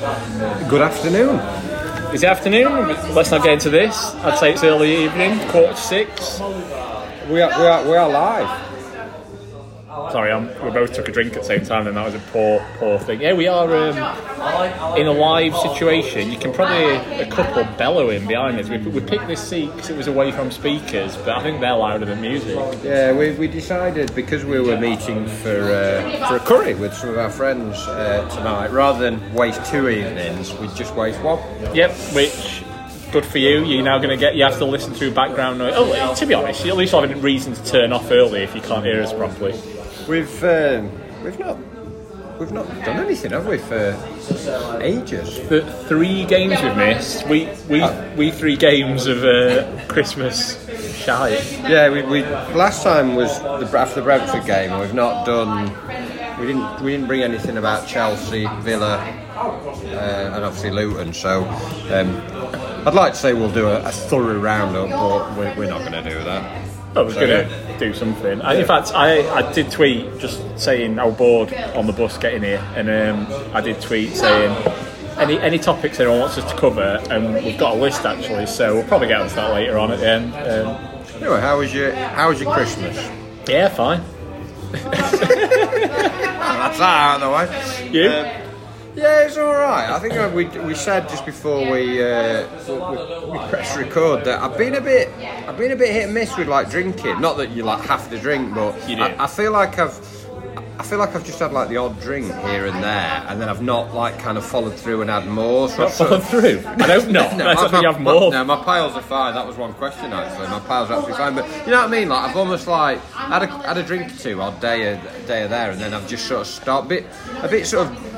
Good afternoon. Is it afternoon? Let's not get into this. I'd say it's early evening, quarter to six. We are, we are, we are live. Sorry, I'm, we both took a drink at the same time, and that was a poor, poor thing. Yeah, we are um, in a live situation. You can probably hear a couple bellowing behind us. We, we picked this seat because it was away from speakers, but I think they're louder than music. Yeah, we, we decided because we were meeting for uh, for a curry with some of our friends uh, tonight, rather than waste two evenings, we'd just waste one. Yep, which good for you. You're now going to get you have to listen through background noise. Oh, to be honest, you at least have a reason to turn off early if you can't hear us properly. We've um, we've not we've not done anything, have we, for ages? The three games we've missed. We we we three games of uh, Christmas shy. Yeah, we, we last time was the, after the Brentford game, we've not done. We didn't we didn't bring anything about Chelsea, Villa, uh, and obviously Luton. So um, I'd like to say we'll do a, a thorough roundup, but we're, we're not going to do that. I was going to do something. I, in fact, I, I did tweet just saying I was bored on the bus getting here, and um, I did tweet saying any any topics anyone wants us to cover, and we've got a list actually, so we'll probably get onto that later on at the end. Um, Anyway, how was your how was your Christmas? yeah, fine. That's that out of the way. You? Um, yeah, it's all right. I think uh, we, we said just before we, uh, we, we press record that I've been a bit I've been a bit hit and miss with like drinking. Not that you like have to drink, but You do. I, I feel like I've I feel like I've just had like the odd drink here and there, and then I've not like kind of followed through and had more. So Not I've sort followed of- through. I don't know. No, my, you my- have more. no, my piles are fine. That was one question actually. My piles are absolutely fine. But you know what I mean? Like I've almost like had a, had a drink or two odd day a day or there, and then I've just sort of stopped. Bit a bit sort of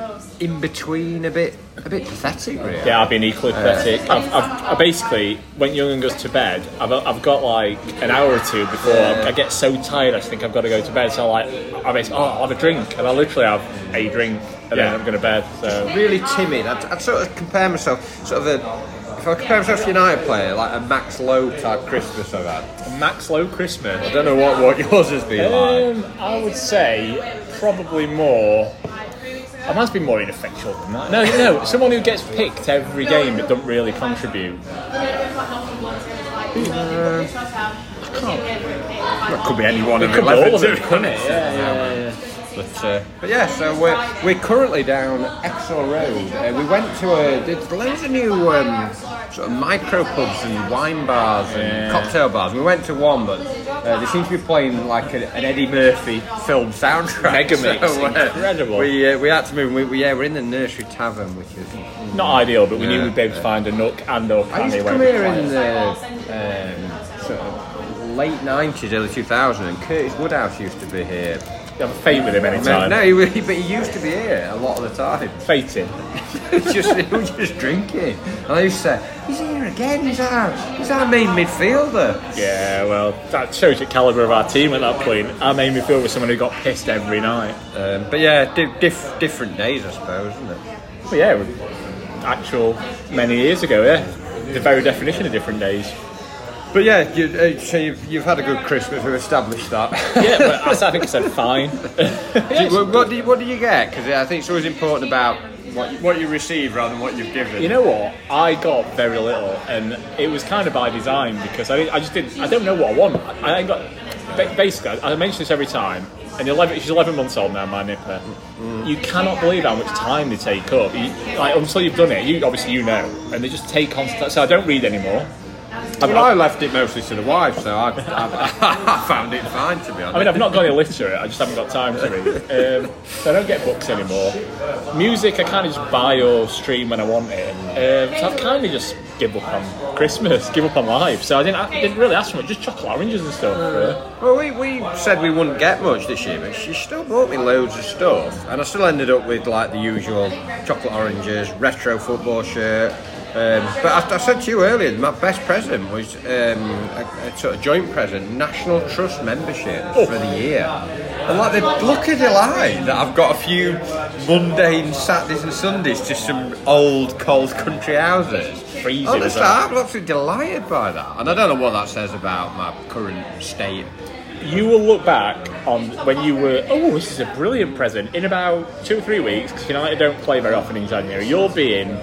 in between, a bit a bit pathetic, really. Yeah, I've been equally pathetic. I've, I've, I basically, when Young and goes to bed, I've, I've got like an hour or two before I, I get so tired I just think I've got to go to bed. So like, I basically, oh, I'll have a drink, and I literally have a drink, and Yeah. then I'm going to bed. So Really timid. I'd, I'd sort of compare myself, sort of a. If I compare myself to a United player, like a Max Lowe type Christmas I've had. Max Low Christmas. I don't know what, what yours has been like. Um, I would say probably more. I must be more ineffectual than that. No, no, someone who gets picked every game but don't really contribute. That could be any one of Could be eleven, all of to it, couldn't it? Yeah, yeah, yeah. But, uh, but yeah, so we're, we're currently down Exor Road. Uh, we went to a there's loads of new um, sort of micro pubs and wine bars and cocktail bars. We went to one, but uh, they seem to be playing like a, an Eddie Murphy film soundtrack. Mega mix, So, uh, incredible. We uh, we had to move. We, we, yeah, we're in the nursery tavern, which is. Not ideal, but we knew we'd be able to find a nook and or I used to come here in the um, sort of late nineties, early two thousand, and Curtis Woodhouse used to be here. Have a fate with him anytime. No, he, he- but he used to be here a lot of the time. Fating. just he was just drinking. And I used to say, he's here again. He's our he's our main midfielder. Yeah, well, that shows the calibre of our team at that point. Our main midfield was someone who got pissed every night. Um, but yeah, di- diff- different days, I suppose, isn't it? But yeah, actual many years ago, yeah. The very definition of different days. But yeah, you, uh, so you've, you've had a good Christmas. We've established that. Yeah, but I, I think I said fine. Do you- what, do you, what do you get? Because I think it's always important about what you, what you receive rather than what you've given. You know what? I got very little, and it was kind of by design because I, I just didn't. I don't know what I want. I, I got ba- basically. I mention this every time. And 11, she's 11 months old now, my nipper. You cannot believe how much time they take up. You, like until you've done it, you obviously you know, and they just take on. So I don't read anymore. I mean, I left it mostly to the wife, so I, I, I found it fine to be honest. I mean, I've not got illiterate. I just haven't got time to read. Um, so I don't get books anymore. Music, I kind of just buy or stream when I want it. Um, so I've kind of just give up on Christmas, give up on life. So I didn't, I didn't really ask for much, just chocolate oranges and stuff. really. Well, we, we said we wouldn't get much this year, but she still bought me loads of stuff, and I still ended up with like the usual chocolate oranges, retro football shirt. Um, but I, I said to you earlier, my best present was um, a, a sort of joint present, National Trust membership for the year. And like the look at delight that I've got a few mundane Saturdays and Sundays to some old cold country houses. Freezing Honestly. I'm absolutely delighted by that, and I don't know what that says about my current state you will look back on when you were, oh, this is a brilliant present. In about two or three weeks, because United don't play very often in January, you'll be in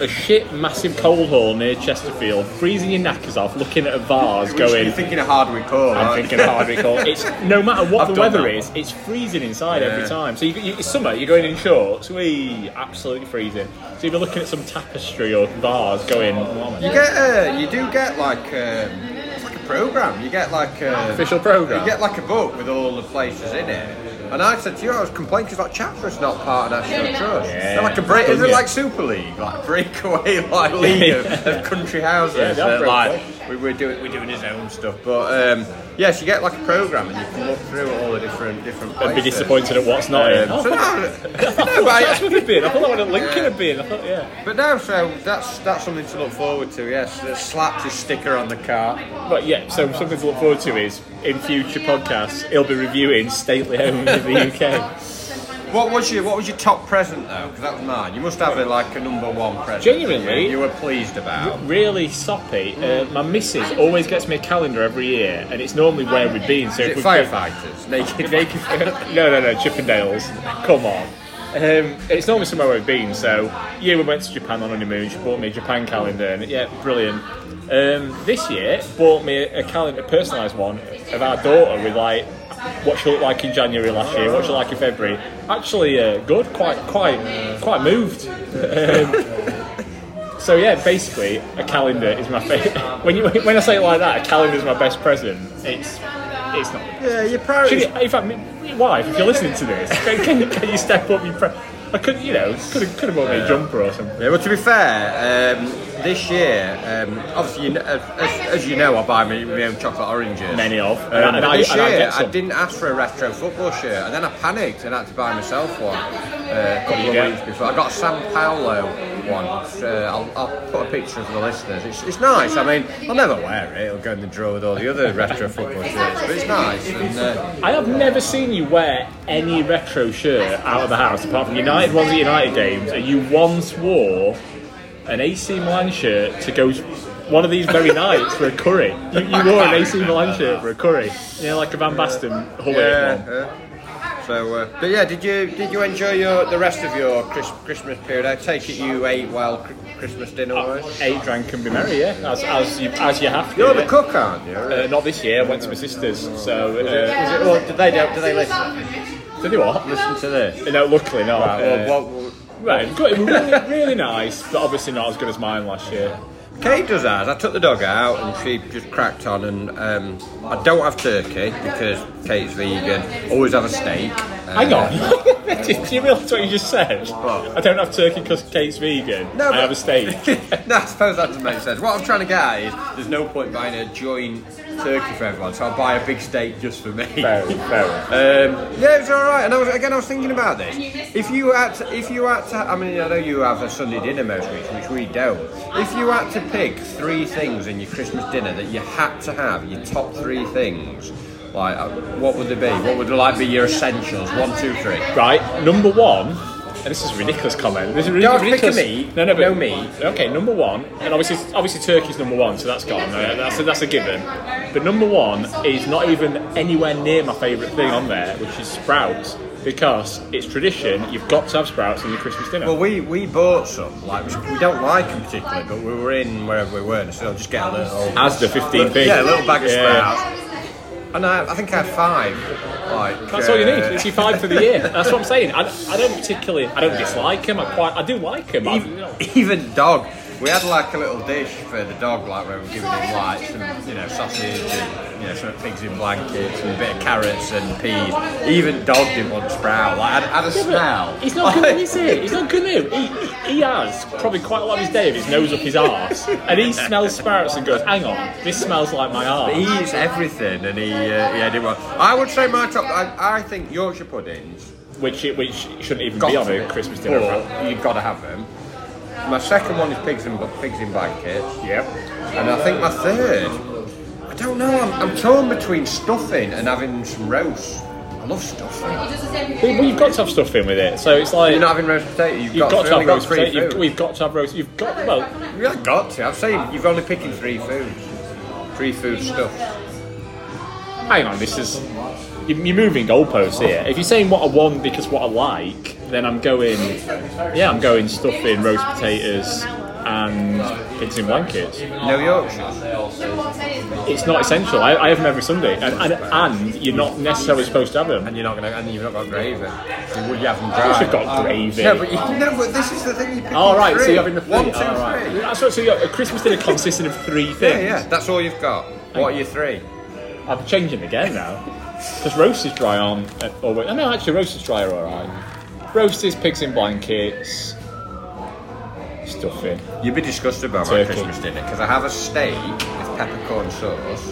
a shit massive cold hole near Chesterfield, freezing your knackers off, looking at a vase, going. You're thinking of Hardwick Hall. I'm aren't thinking of Hardwick Hall. It's no matter what I've the weather is, it's freezing inside every time. So you, you, it's summer, you're going in shorts, we absolutely freezing. So you'll be looking at some tapestry or vase, going. "Oh, You get, uh, you do get like, um, it's like a program. You get like a Official programme? You get like a book with all the places in it. And I said to you, I was complaining because like Chatsworth's not part of National Trust. Yeah. They're like a break. Is it like Super League, like breakaway like league of, Yeah. of country houses? Yeah, they are that, like breakaway. We, we're doing, we're doing his own stuff. But um, yes, you get like a program and you can look through all the different different. Places. And be disappointed at what's not in. Um, Oh, so I now, thought no, I- that's what it'd been. I thought that would have Lincoln had been. I thought, yeah. But now, so that's that's something to look forward to. Yes, the slapped his sticker on the car. But yeah, so something to look forward to is in future podcasts, he'll be reviewing stately homes in the UK. What was your What was your top present though? Because that was mine. You must have a, like a number one present. Genuinely? you, you were pleased about. Really soppy. Uh, my missus always gets me a calendar every year, and it's normally where we've been. So if been- firefighters? Naked. Naked, no, no, no, Chippendales. Come on. Um, it's normally somewhere we've been. So, yeah, we went to Japan on honeymoon. She bought me a Japan calendar, and yeah, brilliant. Um, this year, bought me a, a calendar, a personalised one of our daughter with like what she looked like in January last year, what she looked like in February. Actually, uh, good, quite, quite, quite moved. Um, so yeah, basically, a calendar is my favorite. When you when I say it like that, a calendar is my best present. It's it's not. Yeah, your Should priorities. you, in fact, wife, if you're listening to this, can, can, can you step up your pre- I could, you know, could have, could have bought me a jumper or something. Yeah, well, to be fair, um, this year, um, obviously, you know, as, as you know, I buy my, my own chocolate oranges. Many of. Um, And I- and I- this and I year, get some. didn't ask for a retro football shirt, and then I panicked and had to buy myself one uh, a couple of weeks before. I got a San Paolo one. Uh, I'll, I'll put a picture for the listeners. It's, it's nice. I mean, I'll never wear it. It'll go in the drawer with all the other retro football shirts, but it's nice. And, uh, I have never seen you wear any retro shirt out of the house apart from United ones at United games, and you once wore an AC Milan shirt to go one of these very nights for a curry. You, you wore an AC Milan shirt for a curry, you know, like a Van Basten Hull yeah. one. yeah. So, uh, but yeah, did you did you enjoy your the rest of your Chris, Christmas period? I take it you ate well cr- Christmas dinner wise. Eight drank and be merry, yeah, as, as you as you have to. You're the cook, aren't you? Uh, not this year. I went to my sister's. So uh, well, did they do they listen? did they what? Listen to this. No, luckily not. Right, Uh, well, what- right. It was really, really nice, but obviously not as good as mine last year. Kate does ours. I took the dog out and she just cracked on. And um, I don't have turkey because Kate's vegan. Always have a steak. Uh, Hang on. Do you realise what you just said? What? I don't have turkey because Kate's vegan. No, I but- have a steak. no, I suppose that doesn't make sense. What I'm trying to get at is there's no point buying a joint turkey for everyone, so I'll buy a big steak just for me. fair, fair. Um, yeah, it was all right. And I was again, I was thinking about this. If you had, to, if you had to, I mean, I know you have a Sunday dinner most weeks, which we don't. If you had to pick three things in your Christmas dinner that you had to have, your top three things, like uh, what would they be? What would like be your essentials? One, two, three. Right, number one. And this is a ridiculous comment. This is Don't pick a ridiculous. meat. No, no, but No meat. Okay, number one, and obviously, obviously, turkey's number one, so that's gone. Uh, That's a, that's a given. But number one is not even anywhere near my favourite thing on there, which is sprouts, because it's tradition. You've got to have sprouts in your Christmas dinner. Well, we, we bought some. Like we don't like them particularly, but we were in wherever we were, and so just get a little. As the 15p. Yeah, a little bag of Yeah. sprouts. And I, I think I had five. Like That's all you need. uh, It's your five for the year. That's what I'm saying. I, I don't particularly, I don't dislike him. I quite, I do like him. I, you know. even, even dog. We had like a little dish for the dog, like where we were giving him like some, you know, sausage and you know, some pigs in blankets and a bit of carrots and peas. Even dog didn't want sprout. Like, had, had a smell. He's not good, is he? He's not good. He, he, he has probably quite a lot of his day with his nose up his arse, and he smells sprouts and goes, "Hang on, this smells like my arse." He eats everything, and he, uh, yeah, didn't want. I would say my top. I, I think Yorkshire puddings. which which shouldn't even got be on a Christmas dinner. You've got to have them. My second one is pigs in pigs in blankets. Yep. And I think my third, I don't know, I'm, I'm torn between stuffing and having some roast. I love stuffing. Well, you've got to have stuff in with it, so it's like You're not having roast potato, you've, you've got, three, to only have roast three potato. You've, we've got to have roast. You've got well, You've got to. I'm saying you've only picking three foods. Three food stuff. hang on, this is you- you're moving goalposts here. If you're saying what I want because what I like, then I'm going, yeah, I'm going stuffing, roast potatoes, and pigs in blankets. No Yorkshire. It's not essential. I, I have them every Sunday, and, and, and you're not necessarily supposed to have them. And you're not gonna, and you've not got gravy. So would you have them Of course you've got gravy. No, but you, no, but this is the thing. You pick All right, so you're having the three. One, two, All right. three. That's what, so your- a Christmas dinner consisting of three things. Yeah, yeah. That's all you've got. What are your three? I'm changing again now. Because roast is dry on. Uh, oh, wait. No, actually, roast is dry alright. Roast is pigs in blankets, stuffing. You'd be disgusted about Turkey. my Christmas dinner because I have a steak with peppercorn sauce,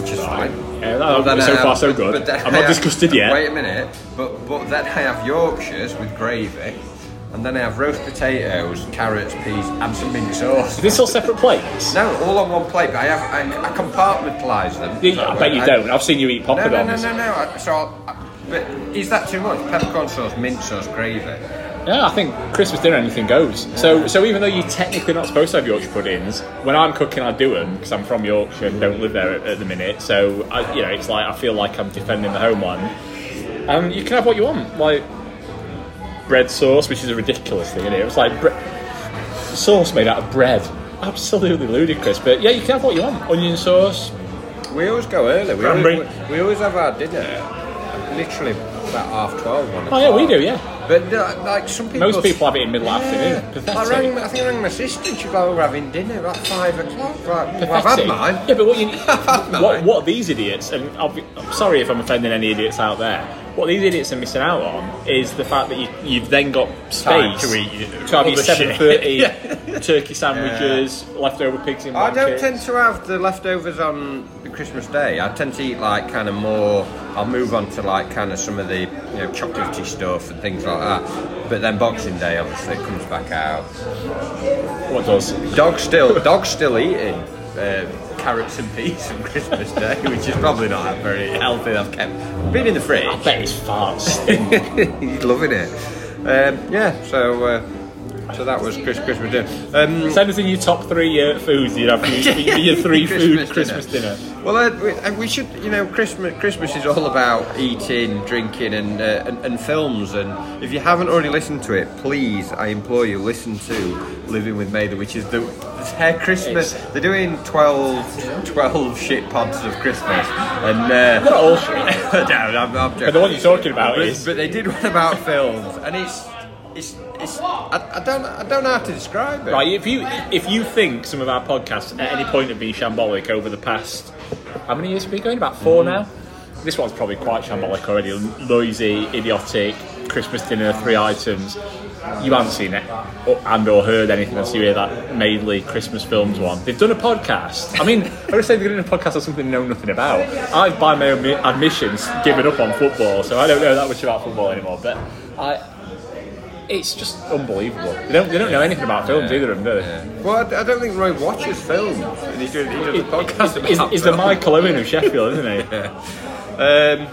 which is fine. Yeah, that, But then so I far, have- so good. but then I'm I not have- disgusted yet. Wait a minute, but but then I have Yorkshires with gravy, and then I have roast potatoes, carrots, peas, and some mint sauce. Is this all separate plates? No, all on one plate. But I have I, I compartmentalise them. Yeah, I bet you I- don't. I've seen you eat No, no, no, no, no. I- So, I'll, but is that too much? Peppercorn sauce, mint sauce, gravy. Yeah, I think Christmas dinner anything goes. So, so even though you're technically not supposed to have Yorkshire puddings, when I'm cooking, I do them because I'm from Yorkshire and don't live there at, at the minute. So, I, you know, it's like I feel like I'm defending the homeland. And um, you can have what you want, like bread sauce, which is a ridiculous thing, is it? It's like bre- sauce made out of bread. Absolutely ludicrous. But yeah, you can have what you want. Onion sauce. We always go early. We always, we, we always have our dinner literally about half twelve. One Oh yeah, we do. Yeah. But uh, like some people, Most people have it in middle afternoon. Pathetic. I, Pathetic. rang, I think I rang my sister and she was like, "We're having dinner at five o'clock." Like, well, I've had mine. Yeah, but what you had what, mine. what these idiots and I'll be, I'm sorry if I'm offending any idiots out there. What these idiots are missing out on is the fact that you, you've then got Time space to eat to have your other seven thirty turkey sandwiches, leftover pigs in I don't tend to have the leftovers on the Christmas Day. I tend to eat like kind of more. I'll move on to like kind of some of the you know chocolatey stuff and things like that. But then Boxing Day obviously comes back out. What does? Dog still, dog's still eating uh, carrots and peas on Christmas Day, which is probably not very healthy. I've kept been in the fridge. I bet his farts. He's loving it. Um, yeah, so uh, so that was Chris, Christmas dinner. Um, Send us in your top three uh, foods you'd have for your, for your three food Christmas Christmas dinner. Well, uh, we, uh, we should, you know, Christmas. Christmas is all about eating, drinking, and, uh, and and films. And if you haven't already listened to it, please, I implore you, listen to Living with Mather, which is the their Christmas. They're doing 12, 12 shit pods of Christmas, and uh, Not all shit. no, I'm, I'm joking. But the one you're talking about But, is but they did one about films, and it's it's it's. I, I don't I don't know how to describe it. Right, if you if you think some of our podcasts at any point have been shambolic over the past, how many years have we been going? About four mm. now. This one's probably quite shambolic already. Noisy, idiotic, Christmas dinner, three items. You haven't seen it or, and or heard anything else. You hear that Maidley Christmas films one. They've done a podcast. I mean, I would say they're doing a podcast on something they know nothing about. I've, by my own admissions, given up on football, so I don't know that much about football anymore. But I, it's just unbelievable. They don't, they don't know anything about films either of them, do they? Well, I, I don't think Roy watches films, and he's doing he does a podcast Is, about is the films. Michael Owen of Sheffield, isn't he? Um,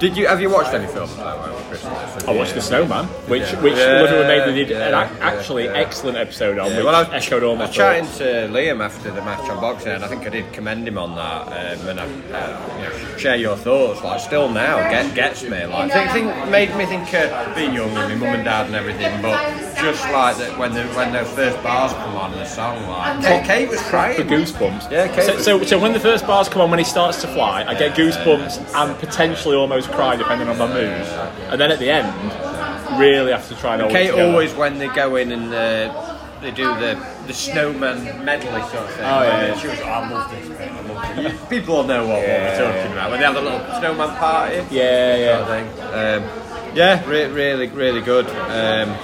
did you have you watched any films though, over Christmas? I watched The Snowman, which Yeah. which Yeah, Living with Maitland did yeah, an ac- actually yeah. excellent episode on, Yeah, which well, I was, echoed all I my was chatting thoughts. to Liam after the match on boxing, and I think I did commend him on that. Um, and I, uh, you know, share your thoughts. Like, still now, get, gets me. Like, think, think, made me think of being young with my mum and dad and everything. But just like that, when the when those first bars come on the song, like Kate, Kate was crying. For goosebumps. Yeah, Kate So, was- so, so when the first bars come on, when he starts to fly, I get goosebumps and potentially almost cry, depending on my mood. And then at the end, really have to try and Kate always when they go in and uh, they do the the snowman medley sort of thing. Oh, yeah, yeah. She was, I love this bit. I love it. People know what, what we're talking about when they have the little snowman party. Yeah, sort of yeah. thing. Um, yeah, re- really, really good. Um,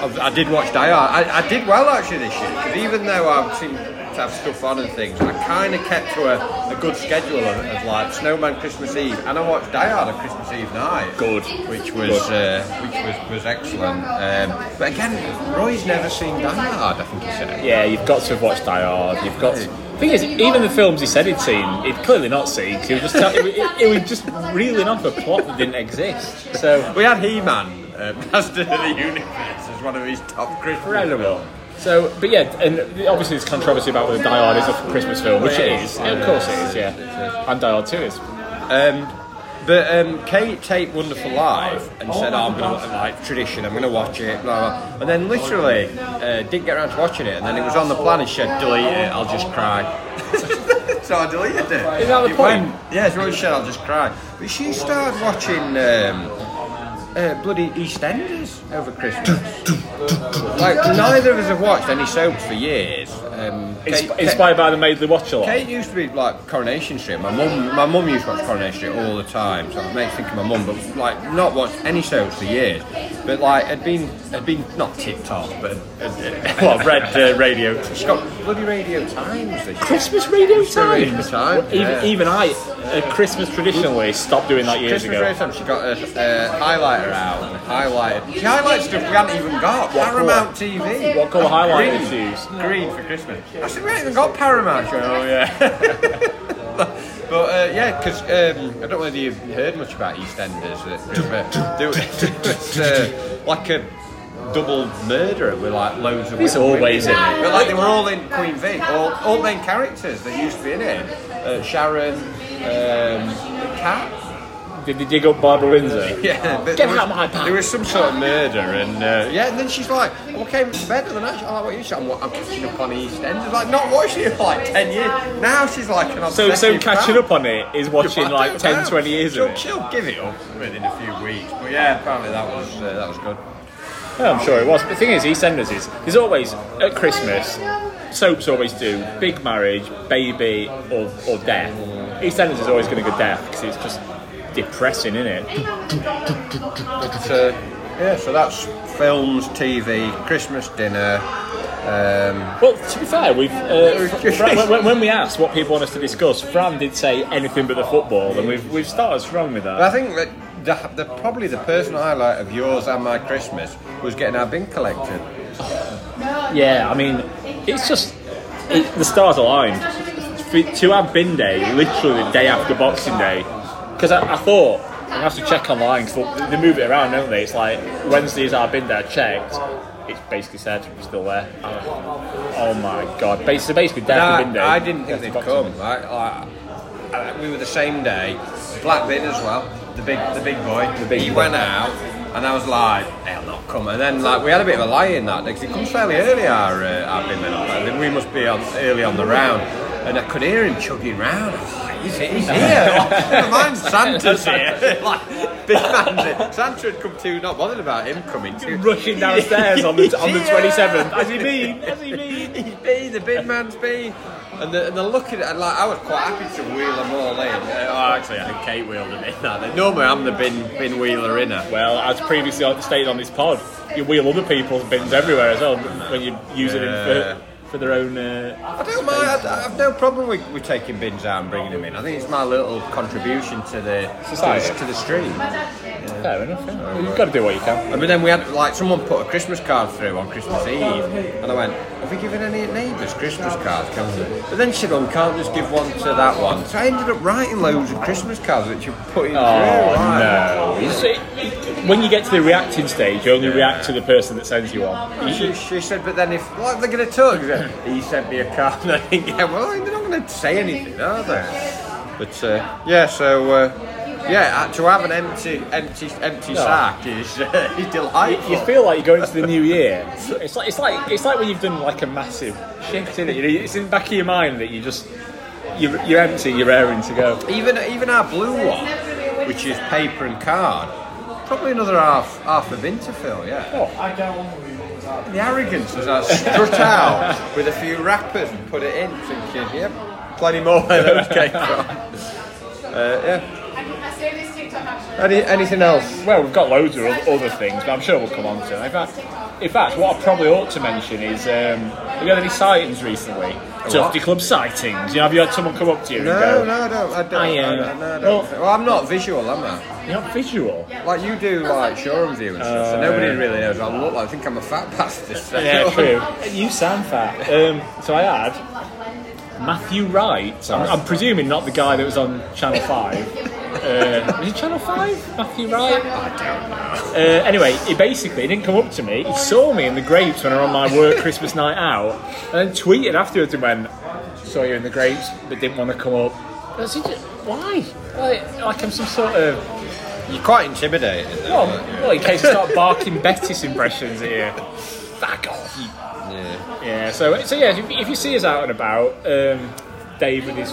I, I did watch Die Hard. I, I did well actually this year because even though I seem to have stuff on and things, I kind of kept to a, a good schedule of, of like Snowman Christmas Eve, and I watched Die Hard on Christmas Eve night. Good. which was uh, which was, was excellent. Um, but again, Roy's never seen Die Hard. I think he said. Yeah, you've got to have watched Die Hard. You've got. To, thing is, even the films he said he'd seen, he'd clearly not seen. 'cause He was just tell, it, it, it was just reeling off a plot that didn't exist. So We had He-Man, uh, Master of the Universe, as one of his top Christmas incredible. films. So, but yeah, and obviously there's controversy about whether Die Hard is a Christmas film, which it is. Yeah, of course it is, yeah. And Die Hard 2 is. Um, but um, Kate taped Wonderful Live and said, oh, I'm going to like tradition, I'm going to watch it, blah, blah. And then literally uh, didn't get around to watching it. And then it was on the plan and she said, delete it, I'll just cry. so I deleted it. Is that the it point? Went, yeah, what she said, I'll just cry. But she started watching um, uh, bloody EastEnders over Christmas. like, neither of us have watched any soaps for years. Um, Ins- Kate- inspired by the Maidley Watch Along. Kate used to be like Coronation Street. My mum, my mum used to watch Coronation Street all the time, so it makes me think of my mum. But like, not watched any shows for years. But like, had been, had been not TikTok, but had, had, What, Red uh, Radio? she's got bloody Radio Times. this year. Christmas Radio Radio Times? Time, Even, yeah. even I, at Christmas traditionally, stopped doing that years Christmas ago. Radio Times. She got a, a highlighter out and highlighted. She highlighted stuff we haven't even got. What Paramount TV. What colour highlighter Green. did you use? Green for Christmas. I said we haven't even got Paramount. She oh yeah. But uh, yeah, because um, I don't know whether you've heard much about EastEnders. uh, There was uh, like a double murder with like loads of. There's women always in in it. But like they were all in Queen Vic, all, all main characters that used to be in it. Uh, Sharon, um, Kat. Did they dig up Barbara Windsor? Yeah, but Get there was, out of my path. There was some sort of murder, and uh, yeah, and then she's like, "I came to bed the other night. She's like, what are you saying? I'm, I'm catching up on EastEnders. Like, not watching it for like ten years. Now she's like an So, so obsessive catching fan. up on it is watching I like don't 10, know. 20 years she'll, of it. She'll give it up within a few weeks. But yeah, apparently that was uh, that was good. Yeah, I'm sure it was. But the thing is, EastEnders is there's always at Christmas. Soaps always do big marriage, baby, or, or death. EastEnders is always going to go death because it's just depressing, isn't it? But uh, yeah, so that's films, TV, Christmas dinner. Um, Well, to be fair, we've uh, Fran, when, when we asked what people want us to discuss, Fran did say anything but the football, and we've we've started strong with But that. I think that the, the, probably the personal highlight of yours and my Christmas was getting our bin collected. Yeah, I mean, it's just it, the stars aligned to have bin day literally the day after Boxing Day because I, I thought I have to check online because they move it around, don't they? It's like Wednesdays I've been there, checked. It's basically said we're still there. Oh my god! Basically, basically death No. I didn't think they'd come. Like, like, uh, we were the same day. Black bin as well. The big, the big boy. The big he boy. went out, and I was like, "They'll not come." And then, like, we had a bit of a lie in that because it comes fairly early. Our uh, our bin we must be on early on the round, and I could hear him chugging round. Like, He's, he's here. Never mind, Santa's here. like, big man's here. Santa had come too, not bothered about him coming too. Rushing downstairs on the on the He's twenty here. seventh. Has he been? Has he been? He's been, the bin man's been. And the, and the look at it, like, I was quite happy to wheel them all in. Uh, oh, actually, I think Kate wheeled them in. That. Normally, I'm the bin bin wheeler inner. Well, as previously stated on this pod, you wheel other people's bins everywhere as well when you use it in Yeah. for, for their own. Uh, I don't mind. I, I have no problem with, with taking bins out and bringing them in. I think it's my little contribution to the Society. to the, to the street. fair enough. Yeah. You've got to do what you can. And then we had like someone put a Christmas card through on Christmas Eve, and I went, "Have we given any neighbours Christmas cards?" Can we? But then she said, can't just give one to that one." So I ended up writing loads of Christmas cards which you put in Oh through. like- no! It's- it- it- when you get to the reacting stage, you only react to the person that sends you one. You- She, she said, but then if what are they going to talk? He sent me a card, and I think, yeah, well, they're not going to say anything, are they? But uh, yeah, so uh, yeah, uh, to have an empty, empty, empty sack is uh, is delightful. you feel like you're going into the new year. It's like it's like it's like when you've done like a massive shift in it. You know, it's in the back of your mind that you just you're, you're empty, you're raring to go. even even our blue one, which is paper and card, probably another half half of Interfill, yeah. Oh, The arrogance as I strut out with a few wrappers and put it in, thinking, yep, plenty more where those came from. Uh, yeah. Any, anything else? well, we've got loads of oth- other things, but I'm sure we'll come on to. it. In fact, in fact, what I probably ought to mention is um, have you had any sightings recently? Tufty Club sightings. You know, have you had someone come up to you No, and go, no, I don't. I don't. I, I, don't, no, I don't. well- well, I'm not visual, am I? "You're not visual"? Like you do, like showroom view and stuff. so nobody really knows. I look like. I think I'm a fat bastard. Yeah, true. You sound fat. Um, so I had Matthew Wright. I'm, I'm presuming not the guy that was on Channel Five. Uh, was it Channel Five? Matthew Wright. I don't know. Uh, anyway, he basically he didn't come up to me. He saw me in the grapes when I was on my work Christmas night out, and then tweeted afterwards and went, "Saw you in the grapes, but didn't want to come up." I said, "Why? Like, like I'm some sort of You're quite intimidating. well, well in case I start barking Betis impressions here. Fuck off, you Yeah. So so yeah, if, if you see us out and about, um, Dave with his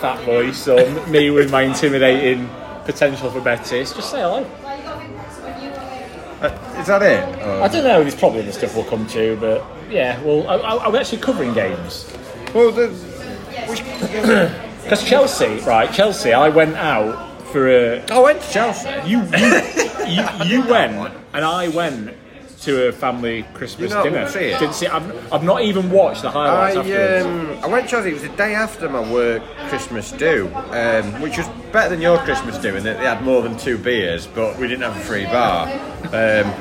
fat voice, or me with my intimidating potential for Betis, just say hello. Uh, is that it? I don't know. There's probably other stuff we'll come to, but yeah, well, I, I, I'm actually covering games Well, because Chelsea, right? Chelsea, I went out for a. I went to Chelsea. You you you, you went and I went to a family Christmas not dinner. see it? Didn't see. I've, I've not even watched the highlights I, um, I went to Chelsea. It was the day after my work Christmas do, um, which was better than your Christmas do in that they had more than two beers, but we didn't have a free bar. Um,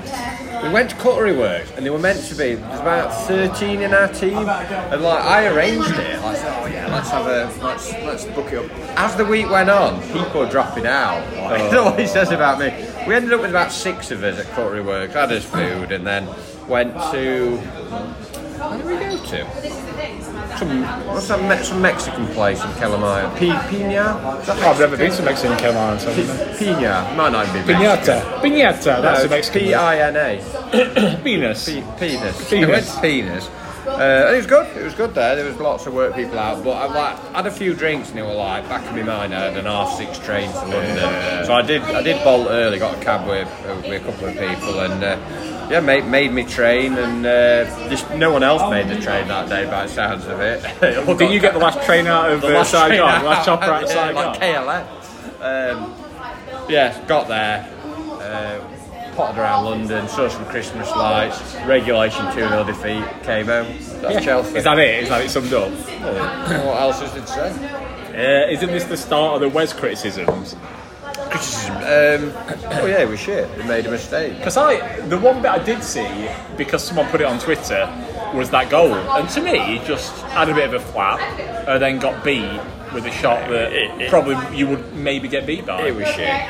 we went to Cutlery Works, and they were meant to be. There's about 13 in our team, and like I arranged it. I said, "Oh yeah, let's have a let's let's book it up." As the week went on, people were dropping out. Like, You know what he says about me? We ended up with about six of us at Cutlery Works, had us food, and then went to where did we go to? Some, what's that, Me- some Mexican place in Kelham Island? P- Pina? That I've never been to Mexican Calamari. So. P- Pina. Might not be Mexican. Pinata. Pinata. That's No, a Mexican. P-I-N-A. Penis. P- penis. Penis. I to penis. Uh, and it was good. It was good there. There was lots of work people out, but I like had a few drinks and it was like back in my mind. I had an half six train to London, so I did. I did bolt early. Got a cab with, with a couple of people, and uh, yeah, made made me train. And uh, just no one else made the train that day, by the sounds of it. Well, did you get the last train out of the uh, last Saigon? out, The last chopper out of Saigon? like KLM. Um, yeah, got there. Potted around London, saw some Christmas lights, regulation 2 0 defeat, came home. That's Chelsea. Is that it? Is that it summed up? what else is there to say? Uh, isn't this the start of the Wes criticisms? Criticism. Um, oh, yeah, it was shit. They made a mistake. Because I, the one bit I did see, because someone put it on Twitter, was that goal. And to me, just had a bit of a flap, and then got beat with a shot that It- it- probably you would maybe get beat by. It was shit.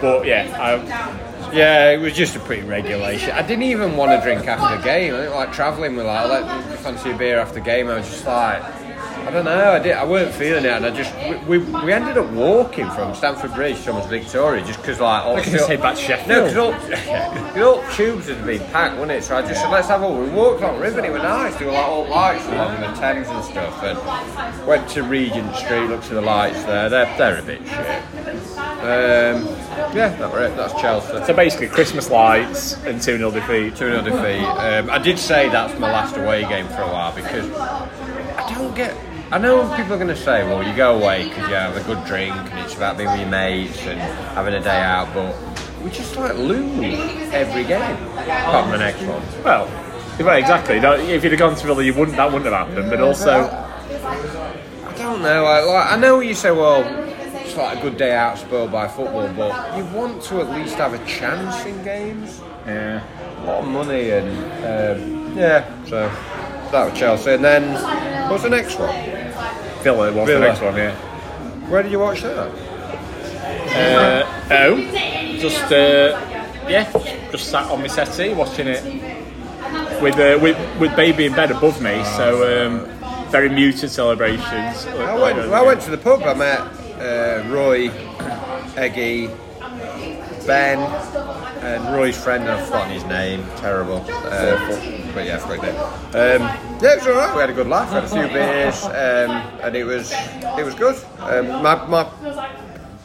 But yeah, I, Yeah, it was just a pretty regulation. I didn't even want to drink after the game. I didn't like travelling with like, fancy a beer after game. I was just like, I don't know. I did. I weren't feeling it, and I just we, we, we ended up walking from Stamford Bridge to almost Victoria just because like all I can say back to No, Sheffield. because all, all tubes had been packed, wasn't it? So I just said, let's have a We walked on the river and it was nice. There were like all lights along the Thames and stuff. And went to Regent Street, looked at the lights there. They're, they're a bit shit. Um, yeah, that were it. That's Chelsea. so basically, Christmas lights and 2 0 defeat. 2 0 defeat. Um, I did say that's my last away game for a while because I don't get. I know people are going to say, well, you go away because you have a good drink and it's about being with your mates and having a day out, but we just like lose every game. Apart from the next one. Well, well, exactly. No, If you'd have gone to Villa, you wouldn't. That wouldn't have happened. But also, I don't know. I, like, I know you say, well, it's like a good day out spoiled by football, but you want to at least have a chance in games. yeah. a lot of money and um, yeah, so that was Chelsea. And then what's the next one? Villa was Villa. the next one. Yeah. Where did you watch that? Uh, oh, just uh, yeah, just sat on my settee watching it with uh, with with baby in bed above me. So um, very muted celebrations. I went, I went to the pub. I met uh, Roy, Eggy, Ben, and Roy's friend. I've forgotten his name. Terrible. Um, but yeah, I forgot his name. Um, yeah, it was alright. We had a good laugh. Had a few beers, um, and it was it was good. Um, my, my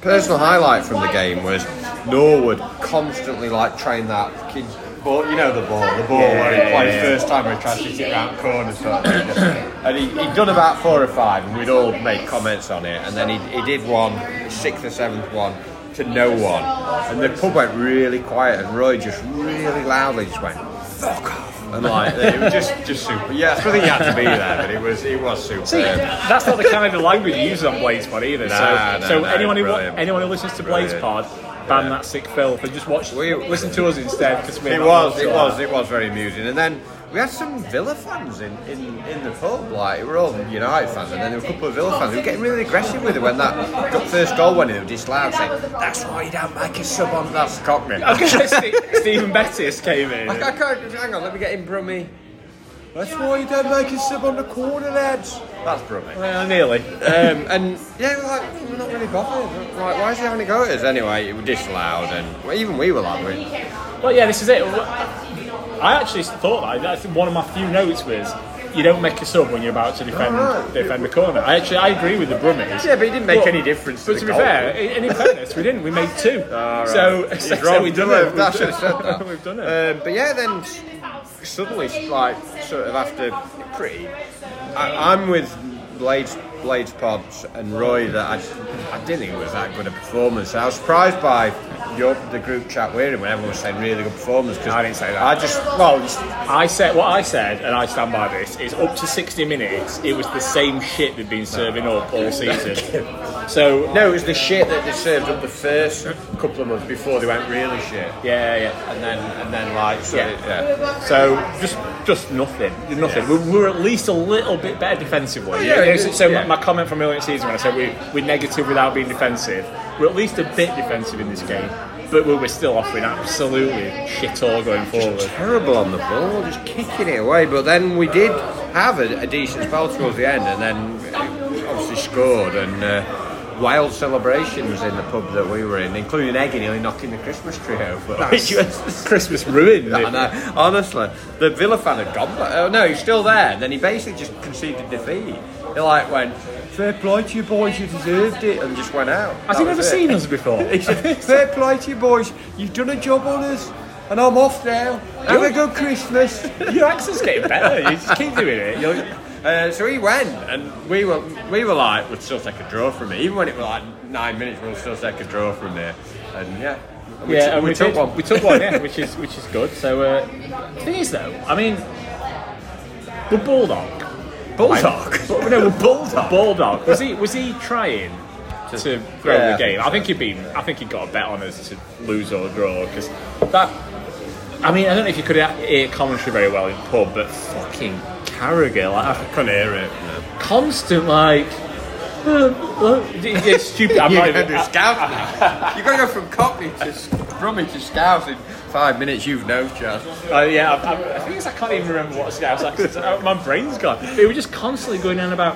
personal highlight from the game was Norwood constantly like trying that kid ball, you know the ball, the ball where he Yeah, played yeah, yeah. first time where he tried to hit it around corners sort of and he, he'd done about four or five and we'd all made comments on it and then he, he did one, sixth or seventh one to no one and the pub went really quiet and Roy just really loudly just went fuck off and like it was just just super yeah I think he had to be there but it was it was super See, that's not the kind of language you use on Blades Pod either. Nah, so, no, so no, anyone who brilliant. anyone who listens to Blades Brilliant. Pod, ban that sick filth and just watch, We- listen to us instead because It was, it was, it was very amusing. And then we had some Villa fans in, in, in the pub. Like we were all United fans, and then there were a couple of Villa fans who were getting really aggressive with it when that got first goal went in. They were just loud saying, "That's why you don't make a sub on that's Cockney." Okay, Ste- Stephen Bettis came in. I can't, hang on, let me get in Brummy. That's why you don't make a sub on the corner, lads. That's Brummy. Well, nearly. Um, and yeah, we're like, we're not really bothered. Like, why is he having a go at us anyway? It was disallowed, and well, even we were like, we Well, yeah, this is it. I actually thought that. That's one of my few notes was you don't make a sub when you're about to defend defend the corner. I actually I agree with the Brummies. Yeah, but it didn't make But- any difference. But to to be goal. fair, and in fairness, we didn't. We made two. Right. So, He's so, we've done it. I should have said that. We've done it. But yeah, then suddenly, like, sort of after pretty, I, I'm with Blades, Blades Pods and Roy that I, I didn't think it was that good a performance. I was surprised by your, the group chat we're in when everyone was saying really good performance. Cause I didn't say that. I just, well, just, I said what I said, and I stand by this. Is up to sixty minutes. It was the same shit they've been serving up all season. So no, it was the shit that they served up the first couple of months before they went really shit. yeah, yeah. And then, and then like, so Yeah. it- yeah. So just just nothing, nothing. We we were at least a little bit better defensively. yeah, Yeah, so yeah. my comment from earlier in the season when I said we we're negative without being defensive, we're at least a bit defensive in this game, but we we're still offering absolutely shit all going forward. terrible on the ball, just kicking it away. But then we did have a, a decent spell towards the end, and then obviously scored and. Uh, Wild celebrations in the pub that we were in, including Eggy nearly knocking the Christmas tree over. Which was Christmas ruined. I know, honestly, the Villa fan had gone. But, oh no, he's still there. And Then he basically just conceded defeat. He like went, "Fair play to you boys, you deserved it," and just went out. Has That he was never it. seen us before? He said, "Fair play to you boys, you've done a job on us, and I'm off now. Have a good Christmas." Your accent's getting better. You just keep doing it. You're, Uh, so he went, and we were we were like, we'd still take a draw from it. Even when it was like nine minutes, we'll still take a draw from there. And yeah, and we yeah, took- and we, took one. We took one, yeah, which is which is good. So uh, the thing is, though, I mean, but Bulldog, bulldog. no, Bulldog, Bulldog, was he was he trying to throw Yeah, the game? think I think he'd been. I think he got a bet on us to lose or draw because that. I mean, I don't know if you could hear commentary very well in pub, but fucking Carragher, like I couldn't hear it. constant like. Uh, uh, stupid. I'm You're not going even. now. You're going to go from Cockney to Brummie to Scouse in five minutes. You've no chance. Uh, yeah, I, I, I think it's, I can't even remember what a Scouse accent. uh, My brain's gone. They were just constantly going on about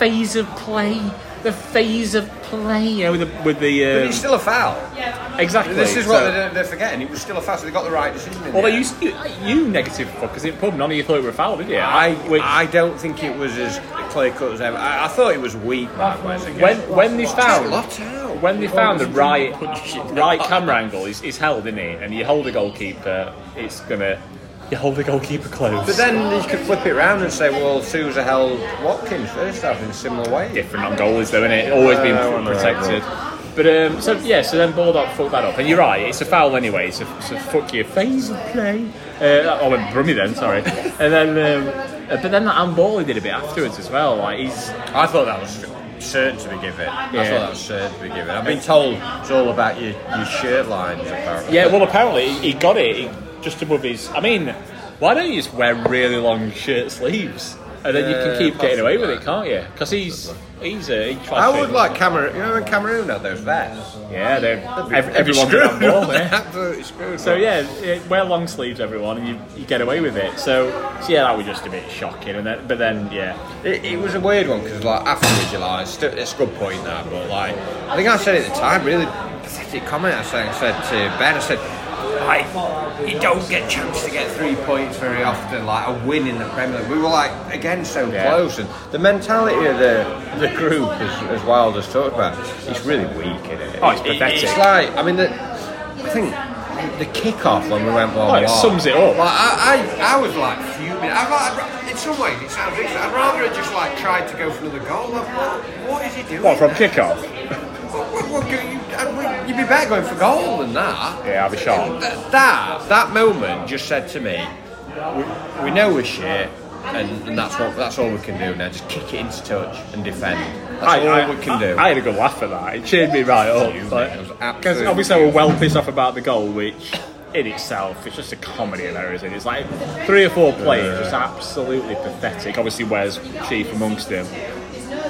phase of play, the phase of play. You know, with the with the But um, it's still a foul. Yeah, exactly. This is what So- they're, they're forgetting. It was still a foul, so they got the right decision. In Well, the they end. used to, you negative fuckers in pub. None of you thought it were a foul, did you? I, Which- I don't think it was as clear cut as ever. I, I thought it was weak. When when lot out. When they found the right right camera angle is, is held in it, and you hold the goalkeeper, it's gonna you hold the goalkeeper close. But then you could flip it around and say, well, Souza held Watkins first half in a similar way. different on goalies though, isn't it? Always being Uh, I protected. But um, so yeah, so then Bulldog fucked that up, and you're right, it's a foul anyway. So, so fuck your phase of play. Uh, oh, and Brummy then, sorry. And then, um, uh, but then that handball he did a bit afterwards as well. Like he's I thought that was certain to be given. I Yeah. thought that was certain to be given. I've been told it's all about your, your shirt lines, apparently. yeah. Well, apparently he he got it he, just above his. I mean, why don't you just wear really long shirt sleeves, and then you can keep getting away with it, can't you? Because he's he's a. He tries I to- would like Cameroon. You know when Cameroon had those vests? Yeah, they're They'd be- ev- they'd be everyone's screwed. on ball. Yeah. Absolutely screwed. So yeah, yeah, wear long sleeves, everyone, and you, you get away with it. So, so yeah, that was just a bit shocking. And then, but then yeah, It, it was a weird one because like afterwards, you like, it's, still, it's a good point now, but like I think I said at the time, really pathetic comment. I said, I said to Ben, I said, like you don't get a chance to get three points very often, like a win in the Premier League. We were like again so Yeah. close, and the mentality of the the group, as, as Wild has talked about, it's really weak in it. Oh, it's It- pathetic. it's like I mean, the, I think. The kick-off when we went one Oh, it sums it up. Like, I, I, I was like fuming. I, I, in some ways, it sounds. I'd rather have just like tried to go for another goal. Like, what, what is he doing? what from kickoff? You'd be better going for goal than that. Yeah, I'll be shocked. Th- That that moment just said to me, we, we know we're shit, and, and that's what that's all we can do now. Just kick it into touch and defend. That's all we can do. I, had a good laugh at that. It cheered me right up. Like, mate, it was Because obviously I was well pissed off about the goal, which in itself, it's just a comedy of errors. And it's like three or four players, just absolutely pathetic. Obviously, Wes chief amongst them.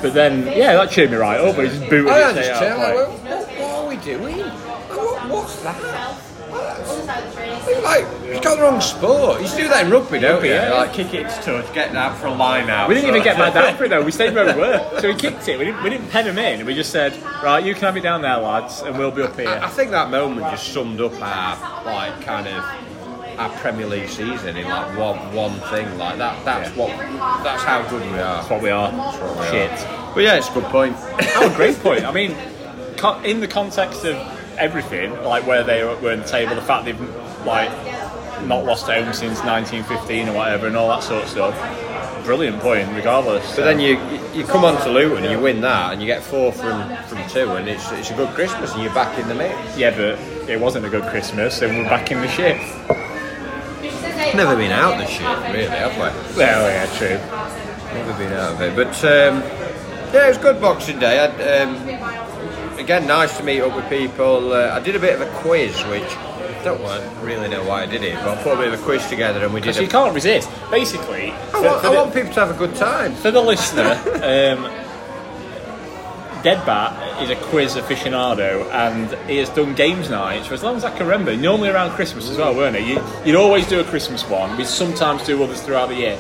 But then, yeah, that cheered me right up. But he just booted oh, I it straight out Like, doing? Like, what, what's that? It's Like, he's got the wrong sport. You used to do that in rugby, don't you? yeah. Like, kick it to touch, get that for a line out. We didn't even So- get back down for it though. We stayed where we were. So we kicked it. We didn't, we didn't pen him in. We just said, right, you can have it down there, lads, and we'll be up here. I here. think that moment just summed up our like kind of our Premier League season in like one one thing like that. That's what that's how good we are. That's what we are. what we Shit. are. But yeah, it's a good point. Oh, great point. I mean, co- in the context of everything, like where they were in the table, the fact they've like not lost home since 1915 or whatever, and all that sort of stuff. Brilliant point, regardless. But then you you come on to Luton and you win that and you get four from from two and it's it's a good Christmas and you're back in the mix. yeah, but it wasn't a good Christmas, and we're back in the shit. Never been out the shit, really, have we? Well, yeah, true. Never been out of it. But um, yeah, it was good Boxing Day. I'd, um, again, nice to meet up with people. Uh, I did a bit of a quiz, which I don't want- really know why I did it, but I put a bit of a quiz together and we did. A, you can't resist. Basically, I, for, want, for I the, want people to have a good time. for the listener, um, Deadbat is a quiz aficionado and he has done games nights for as long as I can remember. Normally around Christmas as well, weren't it? You, you'd always do a Christmas one. We sometimes do others throughout the year.